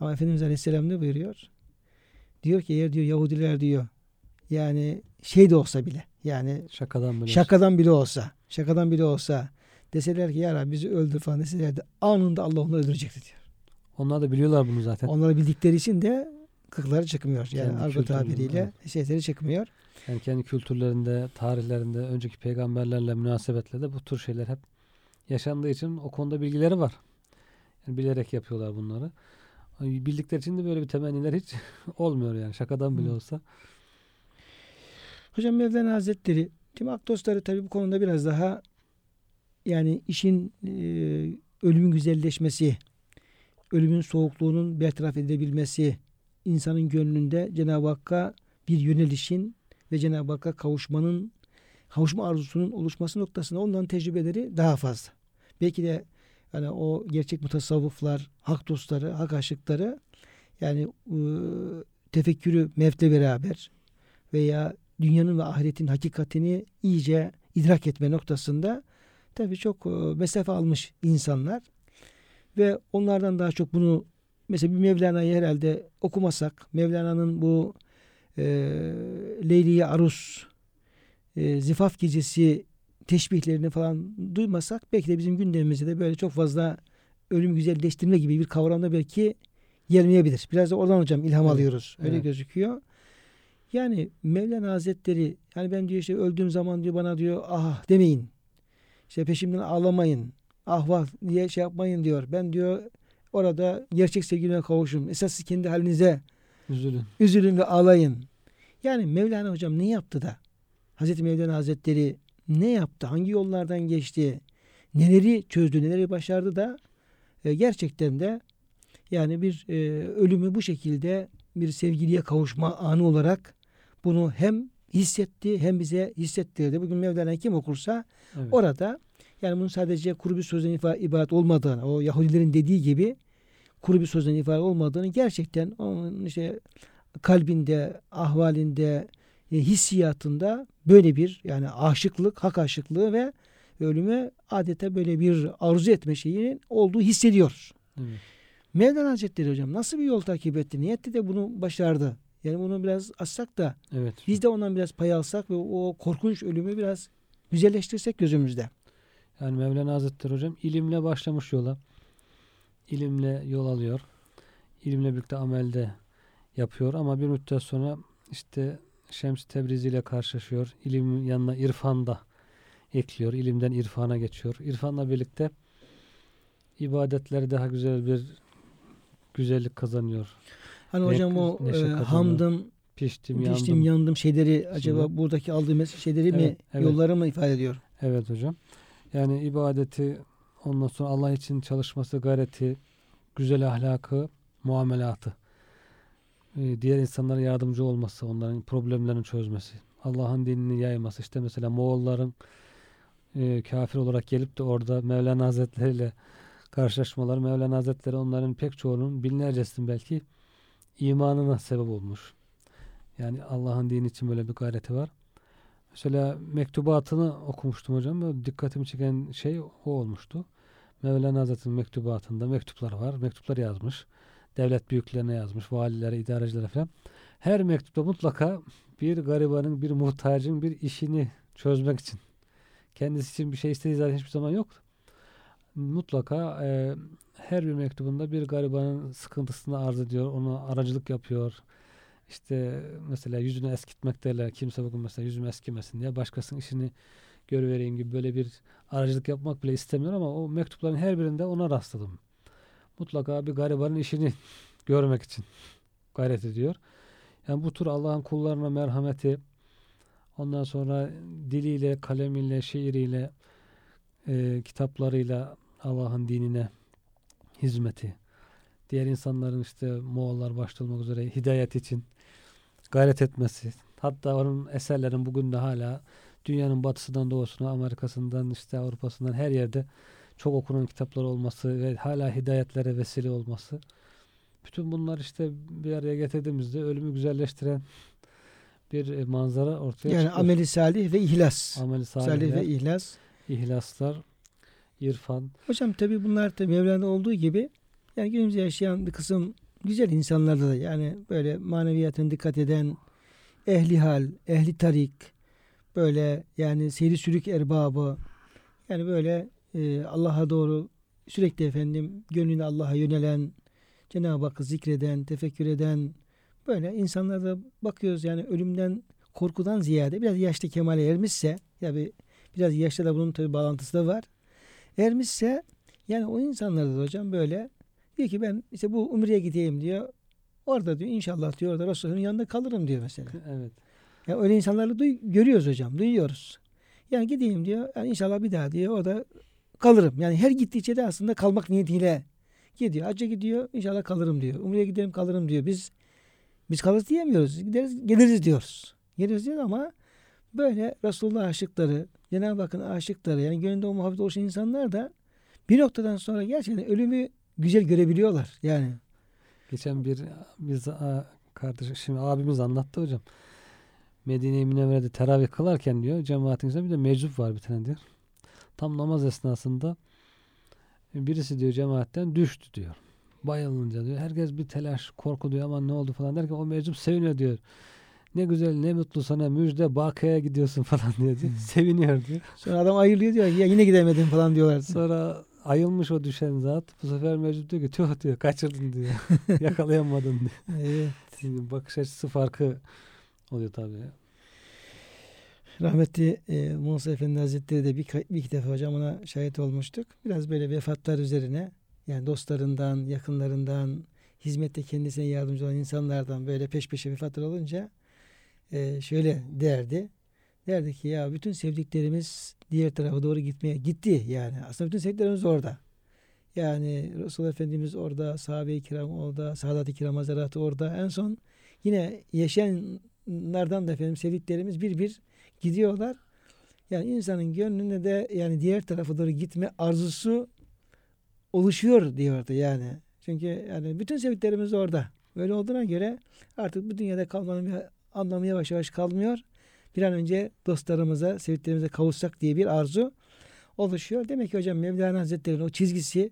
Ama Efendimiz Aleyhisselam ne buyuruyor? Diyor ki eğer diyor Yahudiler diyor yani şey de olsa bile yani Şakadan böyle. şakadan bile olsa şakadan bile olsa deseler ki ya Rabbi bizi öldür falan deseler de anında Allah onu öldürecekti diyor. Onlar da biliyorlar bunu zaten. Onları bildikleri için de kıkları çıkmıyor. Yani Kendi argo tabiriyle şeyleri çıkmıyor. Yani kendi kültürlerinde, tarihlerinde, önceki peygamberlerle münasebetle de bu tür şeyler hep yaşandığı için o konuda bilgileri var. Yani bilerek yapıyorlar bunları. Bildikleri için de böyle bir temenniler hiç olmuyor yani şakadan bile Hı. olsa. Hocam Mevlana Hazretleri Tim Akdosları tabi bu konuda biraz daha yani işin e, ölümün güzelleşmesi, ölümün soğukluğunun bertaraf edilebilmesi, insanın gönlünde Cenab-ı Hakk'a bir yönelişin ve Cenab-ı Hakk'a kavuşmanın, kavuşma arzusunun oluşması noktasında onların tecrübeleri daha fazla. Belki de yani o gerçek mutasavvıflar, hak dostları, hak aşıkları yani e, tefekkürü mevtle beraber veya dünyanın ve ahiretin hakikatini iyice idrak etme noktasında tabii çok e, mesafe almış insanlar ve onlardan daha çok bunu mesela bir Mevlana'yı herhalde okumasak, Mevlana'nın bu e, Leyliye Arus, e, Zifaf Gecesi teşbihlerini falan duymasak belki de bizim gündemimizde de böyle çok fazla ölüm güzelleştirme gibi bir kavramda belki gelmeyebilir. Biraz da oradan hocam ilham Evet, alıyoruz. Öyle evet. gözüküyor. Yani Mevlana Hazretleri yani ben diyor işte öldüğüm zaman diyor bana diyor ah demeyin. İşte peşimden ağlamayın. Ah vah diye şey yapmayın diyor. Ben diyor orada gerçek sevgilime kavuşun. Esas siz kendi halinize Üzülün. üzülün ve ağlayın. Yani Mevlana hocam ne yaptı da? Hazreti Mevlana Hazretleri ne yaptı? Hangi yollardan geçti? Neleri çözdü? Neleri başardı da e, gerçekten de yani bir e, ölümü bu şekilde bir sevgiliye kavuşma anı olarak bunu hem hissetti hem bize hissettirdi. Bugün Mevlana kim okursa Evet. Orada yani bunun sadece kuru bir sözden ifa- ibaret olmadığını, o Yahudilerin dediği gibi kuru bir sözden ibaret olmadığını gerçekten onun işte kalbinde, ahvalinde, e, hissiyatında böyle bir yani aşıklık, hak aşıklığı ve ölüme adeta böyle bir arzu etme şeyinin olduğu hissediyoruz. Evet. Mevlana Hazretleri hocam nasıl bir yol takip etti? Niyetti de bunu başardı. Yani bunu biraz açsak da Evet. biz de ondan biraz pay alsak ve o korkunç ölümü biraz güzelleştirsek gözümüzde. Yani Mevlana Hazretleri hocam ilimle başlamış yola. İlimle yol alıyor. İlimle birlikte amelde yapıyor ama bir müddet sonra işte Şems Tebrizi ile karşılaşıyor. İlim yanına irfan da ekliyor. İlimden irfana geçiyor. İrfanla birlikte ibadetleri daha güzel bir güzellik kazanıyor. Hani Renk- hocam o e, hamdım, Piştim, piştim, yandım. yandım şeyleri acaba Şimdi- buradaki aldığı mes- şeyleri mi, Evet, evet. yolları mı ifade ediyor? Evet hocam. Yani ibadeti ondan sonra Allah için çalışması, gayreti, güzel ahlakı, muamelatı. Ee, diğer insanlara yardımcı olması, onların problemlerini çözmesi, Allah'ın dinini yayması. İşte mesela Moğolların e, kafir olarak gelip de orada Mevlana Hazretleri ile karşılaşmaları, Mevlana Hazretleri onların pek çoğunun binlercesinin belki imanına sebep olmuş. Yani Allah'ın dini için böyle bir gayreti var. Mesela mektubatını okumuştum hocam. Dikkatimi çeken şey o olmuştu. Mevlana Hazretleri'nin mektubatında mektuplar var. Mektuplar yazmış. Devlet büyüklerine yazmış. Valilere, idarecilere falan. Her mektupta mutlaka bir garibanın, bir muhtacın bir işini çözmek için. Kendisi için bir şey istediği zaten hiçbir zaman yok. Mutlaka e, her bir mektubunda bir garibanın sıkıntısını arz ediyor. Ona aracılık yapıyor. İşte mesela yüzünü eskitmek derler. Kimse bugün mesela yüzümü eskimesin diye başkasının işini görüvereyim gibi böyle bir aracılık yapmak bile istemiyor ama o mektupların her birinde ona rastladım. Mutlaka bir garibanın işini görmek için gayret ediyor. Yani bu tür Allah'ın kullarına merhameti ondan sonra diliyle, kalemiyle, şiiriyle, e, kitaplarıyla Allah'ın dinine hizmeti diğer insanların işte Moğollar başta olmak üzere hidayet için gayret etmesi. Hatta onun eserlerin bugün de hala dünyanın batısından doğusuna, Amerika'sından işte Avrupa'sından her yerde çok okunan kitaplar olması ve hala hidayetlere vesile olması. Bütün bunlar işte bir araya getirdiğimizde ölümü güzelleştiren bir e, manzara ortaya Yani çıkıyor. ameli salih ve ihlas. Ameli Salih salihler, ve ihlas. ihlaslar, irfan. Hocam tabi bunlar tabi Mevlana olduğu gibi yani günümüzde yaşayan bir kısım güzel insanlarda da yani böyle maneviyatına dikkat eden ehli hal, ehli tarik böyle yani seyri sürük erbabı yani böyle e, Allah'a doğru sürekli efendim gönlünü Allah'a yönelen Cenab-ı Hakk'ı zikreden, tefekkür eden böyle insanlarda bakıyoruz yani ölümden korkudan ziyade biraz yaşlı kemale ermişse ya bir biraz yaşta da bunun tabi bağlantısı da var. Ermişse yani o insanlarda da hocam böyle diyor ki ben işte bu umreye gideyim diyor. Orada diyor inşallah diyor orada Resulullah'ın yanında kalırım diyor mesela. Evet. Ya öyle insanları duy, görüyoruz hocam, duyuyoruz. Yani gideyim diyor. Yani inşallah bir daha diyor orada kalırım. Yani her gittiği de aslında kalmak niyetiyle gidiyor. Hacca gidiyor. inşallah kalırım diyor. Umre'ye giderim kalırım diyor. Biz biz kalırız diyemiyoruz. Gideriz geliriz diyoruz. Geliriz diyor ama böyle Resulullah aşıkları, Cenab-ı Hakk'ın aşıkları yani gönlünde o muhabbet oluşan insanlar da bir noktadan sonra gerçekten ölümü güzel görebiliyorlar. Yani Geçen bir biz a, kardeş şimdi abimiz anlattı hocam. Medine-i Münevvere'de teravih kılarken diyor cemaatin içinde bir de meczup var bir tane diyor. Tam namaz esnasında birisi diyor cemaatten düştü diyor. bayılınca diyor. Herkes bir telaş, korku diyor aman ne oldu falan derken o meczup seviniyor diyor. Ne güzel ne mutlu sana müjde Bakı'ya gidiyorsun falan diyor. diyor. Seviniyor diyor. Sonra adam ayırıyor diyor ya yine gidemedim falan diyorlar. Sonra ayılmış o düşen zat. Bu sefer meczup diyor ki tüh diyor kaçırdın diyor. Yakalayamadın diyor. Evet. Şimdi bakış açısı farkı oluyor tabii. Rahmetli e, Musa Efendi Hazretleri de bir, bir iki defa hocam ona şahit olmuştuk. Biraz böyle vefatlar üzerine yani dostlarından, yakınlarından, hizmette kendisine yardımcı olan insanlardan böyle peş peşe vefatlar olunca e, şöyle derdi. Derdi ki ya bütün sevdiklerimiz diğer tarafa doğru gitmeye gitti yani. Aslında bütün sevdiklerimiz orada. Yani Resulullah Efendimiz orada, sahabe-i kiram orada, saadat-ı kiram hazaratı orada. En son yine yaşayanlardan da efendim sevdiklerimiz bir bir gidiyorlar. Yani insanın gönlünde de yani diğer tarafa doğru gitme arzusu oluşuyor diyordu yani. Çünkü yani bütün sevdiklerimiz orada. Böyle olduğuna göre artık bu dünyada kalmanın bir anlamı yavaş yavaş kalmıyor. Bir an önce dostlarımıza, sevdiklerimize kavuşsak diye bir arzu oluşuyor. Demek ki hocam Mevlana Hazretleri'nin o çizgisi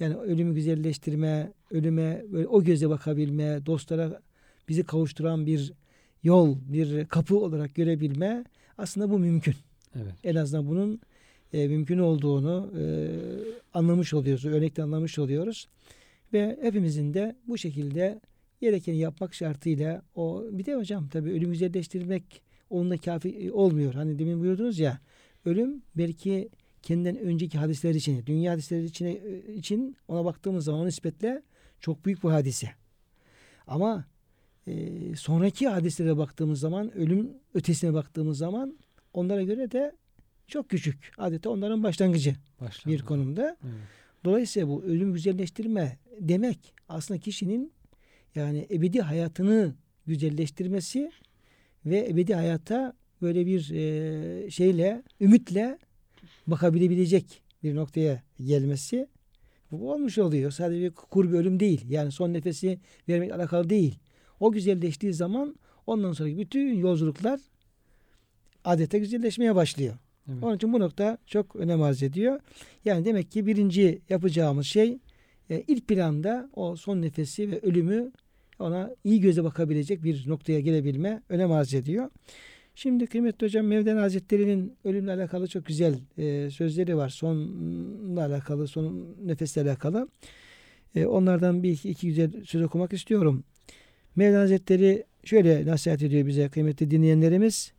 yani ölümü güzelleştirme, ölüme böyle o göze bakabilme, dostlara bizi kavuşturan bir yol, bir kapı olarak görebilme aslında bu mümkün. Evet. En azından bunun e, mümkün olduğunu e, anlamış oluyoruz, örnekten anlamış oluyoruz. Ve hepimizin de bu şekilde gerekeni yapmak şartıyla o bir de hocam tabii ölüm güzelleştirmek onunla kafi olmuyor. Hani demin buyurdunuz ya ölüm belki kendinden önceki hadisler için, dünya hadisleri için, için ona baktığımız zaman nispetle çok büyük bir hadise. Ama e, sonraki hadislere baktığımız zaman, ölüm ötesine baktığımız zaman onlara göre de çok küçük. Adeta onların başlangıcı Başlangıç. bir konumda. Evet. Dolayısıyla bu ölüm güzelleştirme demek aslında kişinin yani ebedi hayatını güzelleştirmesi ve ebedi hayata böyle bir e, şeyle, ümitle bakabilebilecek bir noktaya gelmesi bu olmuş oluyor. Sadece bir kur bir ölüm değil. Yani son nefesi vermek alakalı değil. O güzelleştiği zaman ondan sonraki bütün yolculuklar adeta güzelleşmeye başlıyor. Evet. Onun için bu nokta çok önem arz ediyor. Yani demek ki birinci yapacağımız şey e, ilk planda o son nefesi ve ölümü ona iyi göze bakabilecek bir noktaya gelebilme önem arz ediyor. Şimdi kıymetli hocam Mevlana Hazretleri'nin ölümle alakalı çok güzel e, sözleri var. Sonla alakalı, son nefesle alakalı. E, onlardan bir iki, iki güzel söz okumak istiyorum. Mevlana Hazretleri şöyle nasihat ediyor bize kıymetli dinleyenlerimiz.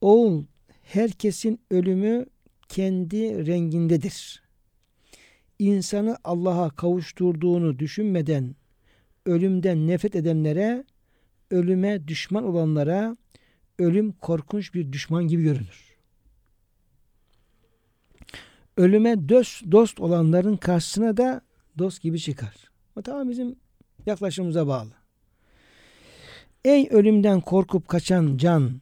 Oğul herkesin ölümü kendi rengindedir. İnsanı Allah'a kavuşturduğunu düşünmeden ölümden nefret edenlere, ölüme düşman olanlara ölüm korkunç bir düşman gibi görünür. Ölüme dost, dost olanların karşısına da dost gibi çıkar. Bu tamam bizim yaklaşımımıza bağlı. Ey ölümden korkup kaçan can,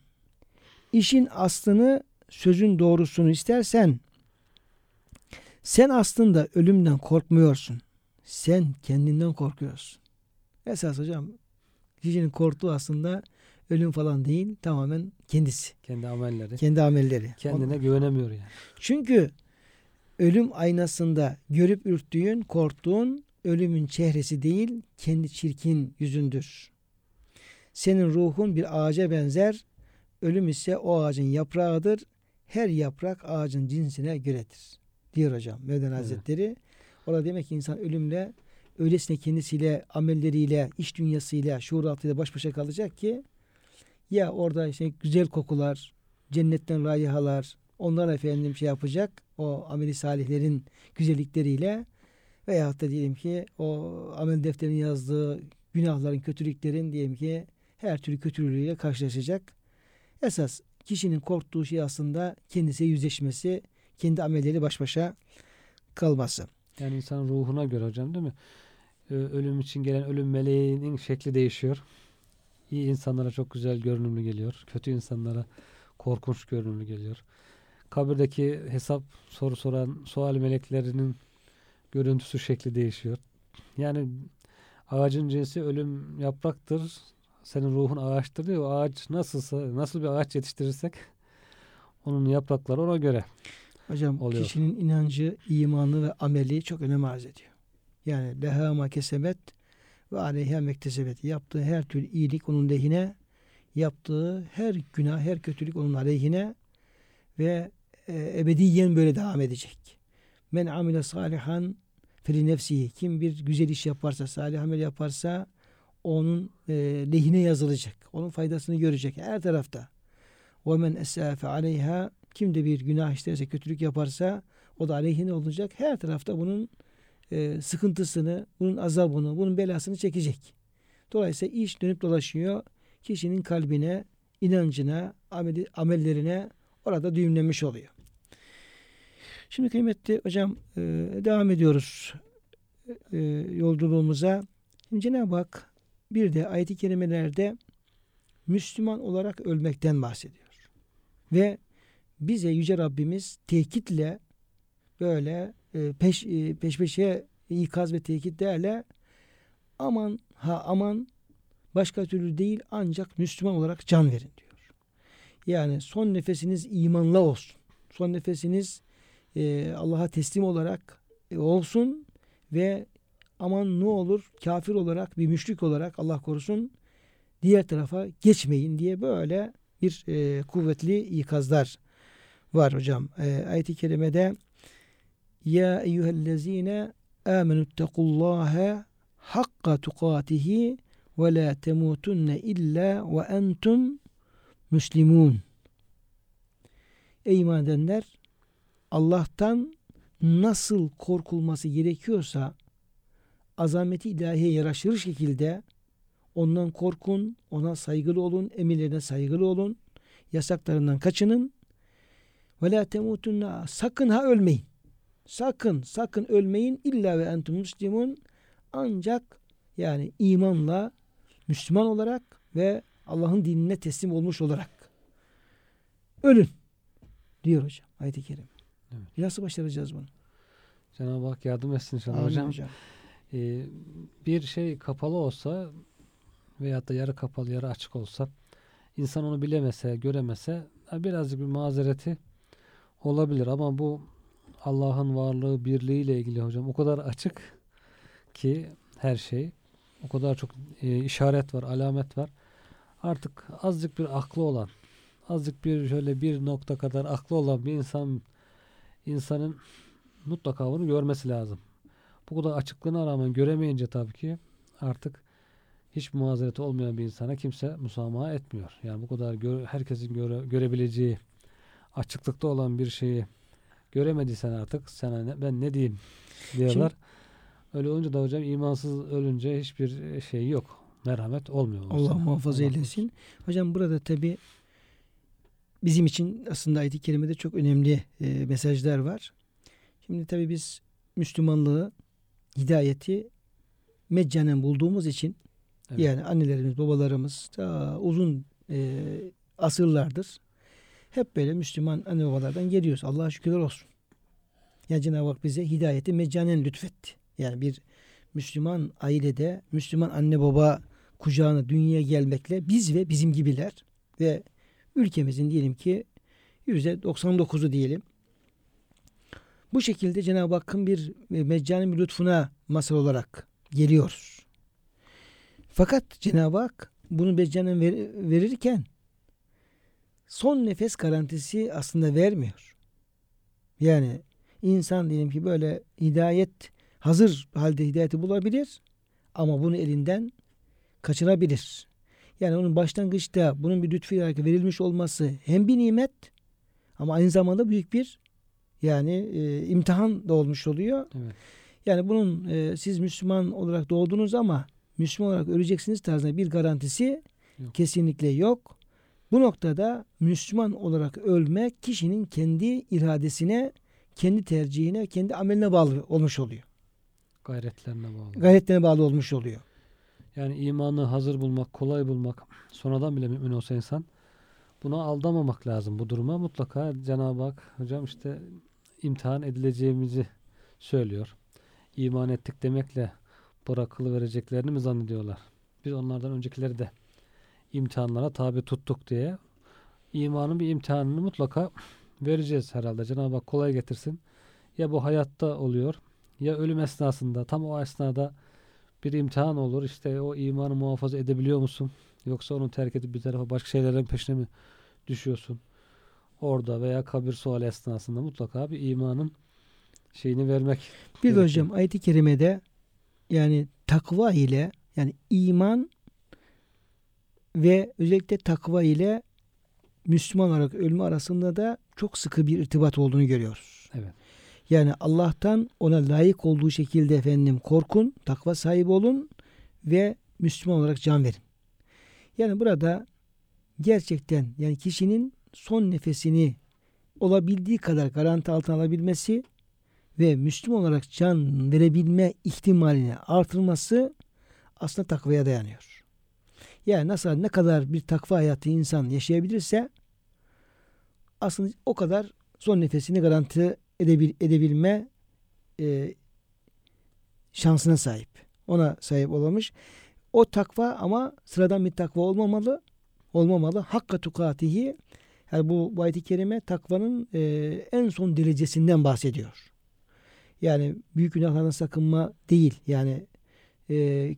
işin aslını, sözün doğrusunu istersen, sen aslında ölümden korkmuyorsun. Sen kendinden korkuyorsun. Esas hocam kişinin korktuğu aslında ölüm falan değil tamamen kendisi. Kendi amelleri. Kendi amelleri. Kendine güvenemiyor yani. Çünkü ölüm aynasında görüp ürktüğün, korktuğun ölümün çehresi değil kendi çirkin yüzündür. Senin ruhun bir ağaca benzer. Ölüm ise o ağacın yaprağıdır. Her yaprak ağacın cinsine göredir. Diyor hocam Mevlana Evet. Hazretleri. Orada demek ki insan ölümle öylesine kendisiyle, amelleriyle, iş dünyasıyla, şuuratıyla baş başa kalacak ki ya orada işte güzel kokular, cennetten rayihalar, onlar efendim şey yapacak o ameli salihlerin güzellikleriyle veyahut da diyelim ki o amel defterinin yazdığı günahların, kötülüklerin diyelim ki her türlü kötülüğüyle karşılaşacak. Esas kişinin korktuğu şey aslında kendisiyle yüzleşmesi, kendi amelleri baş başa kalması. Yani insanın ruhuna göre hocam değil mi? Ee, Ölüm için gelen ölüm meleğinin şekli değişiyor. İyi insanlara çok güzel görünümlü geliyor. Kötü insanlara korkunç görünümlü geliyor. Kabirdeki hesap soru soran sual meleklerinin görüntüsü şekli değişiyor. Yani ağacın cinsi ölüm yapraktır. Senin ruhun ağaçtır diyor. Ağaç nasılsa nasıl bir ağaç yetiştirirsek onun yaprakları ona göre. Hocam Oluyor. kişinin inancı, imanı ve ameli çok önem arz ediyor. Yani leha ma kesebet ve aleyha mektesebet. Yaptığı her tür iyilik onun lehine, yaptığı her günah, her kötülük onun aleyhine ve e, ebediyen böyle devam edecek. Men amile salihan feli nefsihi. Kim bir güzel iş yaparsa, salih amel yaparsa onun e, lehine yazılacak. Onun faydasını görecek her tarafta. Ve men esâfe aleyha kim de bir günah işlerse, kötülük yaparsa o da aleyhine olacak. Her tarafta bunun e, sıkıntısını, bunun azabını, bunun belasını çekecek. Dolayısıyla iş dönüp dolaşıyor. Kişinin kalbine, inancına, ameli, amellerine orada düğümlenmiş oluyor. Şimdi kıymetli hocam e, devam ediyoruz e, yolculuğumuza. Şimdi Cenab-ı Hak bir de ayet-i kerimelerde Müslüman olarak ölmekten bahsediyor. Ve bize Yüce Rabbimiz tekitle böyle peş, e, peş peşe ikaz ve tekitlerle aman ha aman başka türlü değil ancak Müslüman olarak can verin diyor. Yani son nefesiniz imanla olsun. Son nefesiniz e, Allah'a teslim olarak e, olsun ve aman ne olur kafir olarak bir müşrik olarak Allah korusun diğer tarafa geçmeyin diye böyle bir e, kuvvetli ikazlar var hocam. E, ayet-i kerimede Ya eyyühellezine amenüttekullâhe hakka tukatihi ve la temutunne illa ve entum müslimun. Ey iman edenler Allah'tan nasıl korkulması gerekiyorsa azameti ilahiye yaraşır şekilde ondan korkun, ona saygılı olun, emirlerine saygılı olun, yasaklarından kaçının. Ve la temutunna sakın ha ölmeyin. Sakın sakın ölmeyin illa ve entum müslimun ancak yani imanla Müslüman olarak ve Allah'ın dinine teslim olmuş olarak ölün diyor hocam ayet-i kerime. Evet. Nasıl başaracağız bunu? Cenab-ı Hak yardım etsin inşallah Amin hocam. hocam. Ee, bir şey kapalı olsa veyahut da yarı kapalı yarı açık olsa insan onu bilemese, göremese birazcık bir mazereti olabilir ama bu Allah'ın varlığı, birliğiyle ilgili hocam o kadar açık ki her şey o kadar çok e, işaret var, alamet var. Artık azıcık bir aklı olan, azıcık bir şöyle bir nokta kadar aklı olan bir insan insanın mutlaka bunu görmesi lazım. Bu kadar açıklığına rağmen göremeyince tabii ki artık hiç mazereti olmayan bir insana kimse musamaha etmiyor. Yani bu kadar gör, herkesin göre, görebileceği açıklıkta olan bir şeyi göremediysen artık sana ne, ben ne diyeyim diyorlar. Öyle olunca da hocam imansız ölünce hiçbir şey yok. Merhamet olmuyor. Allah insana. muhafaza Allah eylesin. Hocam burada tabi bizim için aslında ayet-i kerimede çok önemli e, mesajlar var. Şimdi tabi biz Müslümanlığı, hidayeti meccanen bulduğumuz için Evet. yani annelerimiz, babalarımız ta uzun e, asırlardır hep böyle Müslüman anne babalardan geliyoruz. Allah'a şükürler olsun. Yani Cenab-ı Hak bize hidayeti meccanen lütfetti. Yani bir Müslüman ailede, Müslüman anne baba kucağına dünyaya gelmekle biz ve bizim gibiler ve ülkemizin diyelim ki %99'u diyelim. Bu şekilde Cenab-ı Hakk'ın bir e, meccani bir lütfuna masal olarak geliyoruz. Fakat Cenab-ı Hak bunu meccanen ver- verirken son nefes garantisi aslında vermiyor. Yani insan diyelim ki böyle hidayet hazır halde hidayeti bulabilir ama bunu elinden kaçırabilir. Yani onun başlangıçta bunun bir lütfu olarak verilmiş olması hem bir nimet ama aynı zamanda büyük bir yani e, imtihan da olmuş oluyor. Evet. Yani bunun e, siz Müslüman olarak doğdunuz ama Müslüman olarak öleceksiniz tarzında bir garantisi Yok. kesinlikle yok. Bu noktada Müslüman olarak ölmek kişinin kendi iradesine, kendi tercihine, kendi ameline bağlı olmuş oluyor. Gayretlerine bağlı. Gayretlerine bağlı olmuş oluyor. Yani imanı hazır bulmak, kolay bulmak, sonradan bile mümin olsa insan buna aldamamak lazım bu duruma. Mutlaka Cenab-ı Hak hocam işte imtihan edileceğimizi söylüyor. İman ettik demekle bırakılı vereceklerini mi zannediyorlar? Biz onlardan öncekileri de imtihanlara tabi tuttuk diye imanın bir imtihanını mutlaka vereceğiz herhalde. Cenab-ı Hak kolay getirsin. Ya bu hayatta oluyor Ya ölüm esnasında tam o esnada bir imtihan olur. İşte o imanı muhafaza edebiliyor musun? Yoksa onu terk edip bir tarafa başka şeylerin peşine mi düşüyorsun? Orada veya kabir suali esnasında mutlaka bir imanın şeyini vermek. Bir gerekiyor. hocam ayet-i kerimede yani takva ile yani iman ve özellikle takva ile Müslüman olarak ölümü arasında da çok sıkı bir irtibat olduğunu görüyoruz. Evet. Yani Allah'tan ona layık olduğu şekilde efendim korkun, takva sahibi olun ve Müslüman olarak can verin. Yani burada gerçekten yani kişinin son nefesini olabildiği kadar garanti altına alabilmesi ve Müslüman olarak can verebilme ihtimalini artırması aslında takvaya dayanıyor. Yani nasıl ne kadar bir takva hayatı insan yaşayabilirse aslında o kadar son nefesini garanti edebil, edebilme e, şansına sahip. Ona sahip olamış. O takva ama sıradan bir takva olmamalı. Olmamalı. Hakka tukatihi yani bu, bu ayet-i kerime takvanın e, en son derecesinden bahsediyor. Yani büyük günahlardan sakınma değil. Yani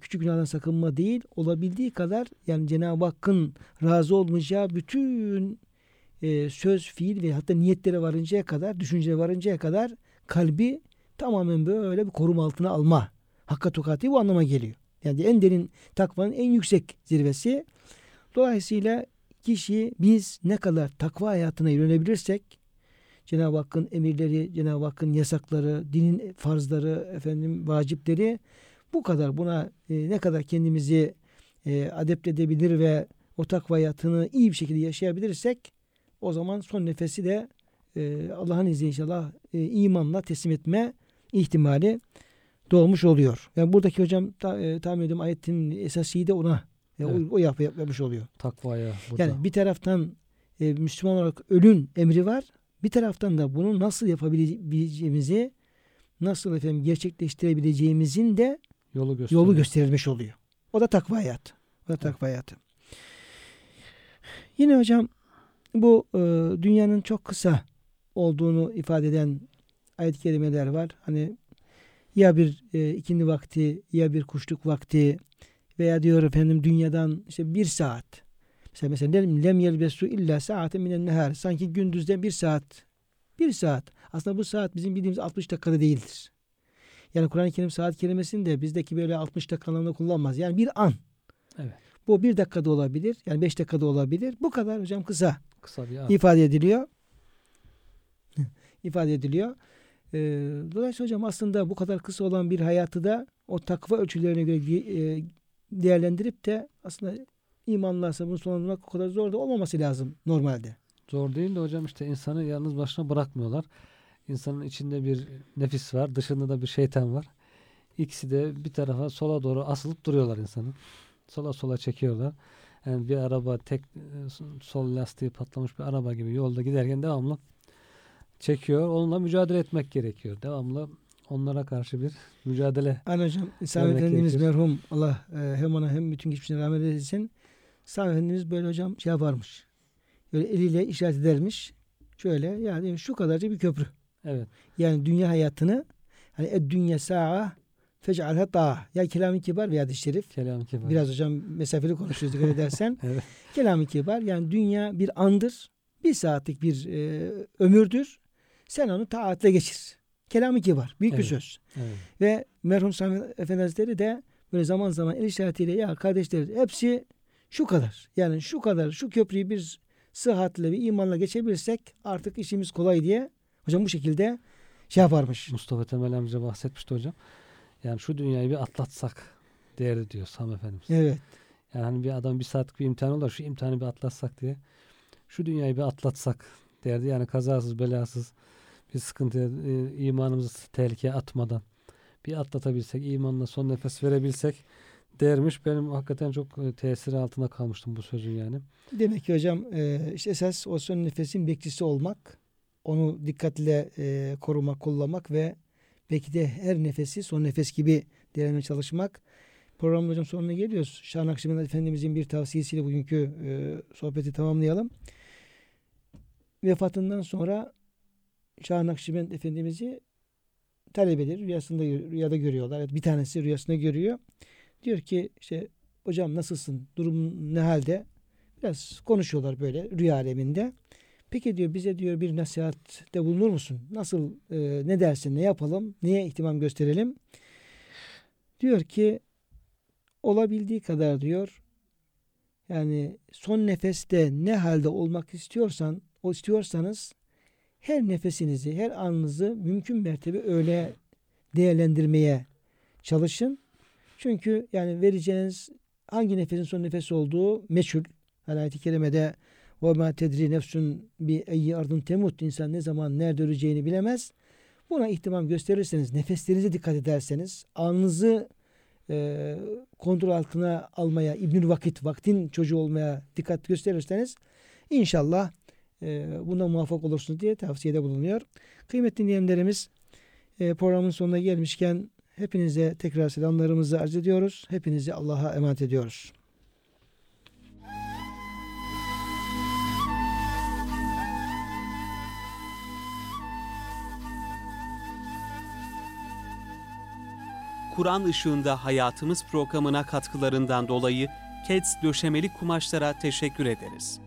küçük günahlardan sakınma değil. Olabildiği kadar yani Cenab-ı Hakk'ın razı olmayacağı bütün söz, fiil ve hatta niyetlere varıncaya kadar, düşüncelere varıncaya kadar kalbi tamamen böyle bir koruma altına alma. Hakka tukati bu anlama geliyor. Yani en derin takvanın en yüksek zirvesi. Dolayısıyla kişi biz ne kadar takva hayatına yönelebilirsek Cenab-ı Hakk'ın emirleri, Cenab-ı Hakk'ın yasakları, dinin farzları, efendim vacipleri bu kadar buna e, ne kadar kendimizi e, adept edebilir ve o takva hayatını iyi bir şekilde yaşayabilirsek o zaman son nefesi de e, Allah'ın izniyle inşallah e, imanla teslim etme ihtimali doğmuş oluyor. Yani buradaki hocam ta, e, tahmin ediyorum ayetin esas şeyi de ona e, Evet. o, o yap, yapmış oluyor. Takvaya burada. Yani bir taraftan e, Müslüman olarak ölün emri var. Bir taraftan da bunu nasıl yapabileceğimizi nasıl efendim gerçekleştirebileceğimizin de yolu gösteriyor. yolu gösterilmiş oluyor. O da takva hayatı. O da takva hayatı. Yine hocam bu e, dünyanın çok kısa olduğunu ifade eden ayet-i kerimeler var. Hani ya bir e, ikindi vakti ya bir kuşluk vakti veya diyor efendim dünyadan işte bir saat. Mesela mesela lem, lem yelbesu illa saaten minen nehar. Sanki gündüzden bir saat. Bir saat. Aslında bu saat bizim bildiğimiz 60 dakikada değildir. Yani Kur'an-ı Kerim saat kelimesini de bizdeki böyle 60 dakika anlamında kullanmaz. Yani bir an. Evet. Bu bir dakikada olabilir. Yani beş dakikada olabilir. Bu kadar hocam kısa Kısa bir an. ifade ediliyor. ifade ediliyor. Ee, dolayısıyla hocam aslında bu kadar kısa olan bir hayatı da o takva ölçülerine göre e, değerlendirip de aslında imanlarsa bunu sonlandırmak o kadar zor da olmaması lazım normalde. Zor değil de hocam işte insanı yalnız başına bırakmıyorlar. İnsanın içinde bir nefis var, dışında da bir şeytan var. İkisi de bir tarafa sola doğru asılıp duruyorlar insanı. Sola sola çekiyorlar. Yani bir araba tek e, sol lastiği patlamış bir araba gibi yolda giderken devamlı çekiyor. Onunla mücadele etmek gerekiyor. Devamlı onlara karşı bir mücadele. Hani hocam Vermek Efendimiz merhum Allah e, hem ona hem bütün geçmişine rahmet eylesin. Sami Efendimiz böyle hocam şey yaparmış. Böyle eliyle işaret edermiş. Şöyle yani şu kadarcık bir köprü. Evet. Yani dünya hayatını hani ed dünya sa'a fec'alha ta'a. Ya kelam-ı kibar veya hadis-i şerif. Kelam kibar. Biraz hocam mesafeli konuşuyoruz dikkat edersen. Evet. kelam-ı kibar yani dünya bir andır. Bir saatlik bir e, ömürdür. Sen onu taatle geçir. Kelam-ı kibar. Büyük bir Evet. söz. Evet. Ve merhum Sami Efendi Hazretleri de böyle zaman zaman el işaretiyle ya kardeşler hepsi şu kadar. Yani şu kadar şu köprüyü bir sıhhatle bir imanla geçebilirsek artık işimiz kolay diye hocam bu şekilde şey yaparmış. Mustafa Temel amca bahsetmişti hocam. Yani şu dünyayı bir atlatsak değerli diyor Sami Efendimiz. Evet. Yani hani bir adam bir saatlik bir imtihan olur şu imtihanı bir atlatsak diye. Şu dünyayı bir atlatsak derdi. Yani kazasız belasız bir sıkıntı e, imanımızı tehlikeye atmadan bir atlatabilsek imanla son nefes verebilsek dermiş. Benim hakikaten çok e, tesiri altında kalmıştım bu sözün yani. Demek ki hocam e, işte esas o son nefesin bekçisi olmak, onu dikkatle e, korumak, kollamak ve belki de her nefesi son nefes gibi değerlendirmeye çalışmak. Programın hocam sonuna geliyoruz. Şah Nakşibendi Efendimizin bir tavsiyesiyle bugünkü e, sohbeti tamamlayalım. Vefatından sonra Şah Nakşibend Efendimiz'i talebeleri rüyasında rüyada görüyorlar. Bir tanesi rüyasında görüyor. Diyor ki işte hocam nasılsın? Durum ne halde? Biraz konuşuyorlar böyle rüya aleminde. Peki diyor bize diyor bir nasihatte bulunur musun? Nasıl e, ne dersin? Ne yapalım? Neye ihtimam gösterelim? Diyor ki olabildiği kadar diyor yani son nefeste ne halde olmak istiyorsan o istiyorsanız her nefesinizi, her anınızı mümkün mertebe öyle değerlendirmeye çalışın. Çünkü yani vereceğiniz hangi nefesin son nefes olduğu meçhul. Hani ayet-i kerimede ve ma tedri nefsün bi eyyi ardın temut. İnsan ne zaman nerede öleceğini bilemez. Buna ihtimam gösterirseniz, nefeslerinize dikkat ederseniz, anınızı e, kontrol altına almaya, İbnül Vakit, vaktin çocuğu olmaya dikkat gösterirseniz inşallah e, buna muvaffak olursunuz diye tavsiyede bulunuyor. Kıymetli dinleyenlerimiz e, programın sonuna gelmişken hepinize tekrar selamlarımızı arz ediyoruz. Hepinizi Allah'a emanet ediyoruz. Kur'an ışığında hayatımız programına katkılarından dolayı Keds döşemeli kumaşlara teşekkür ederiz.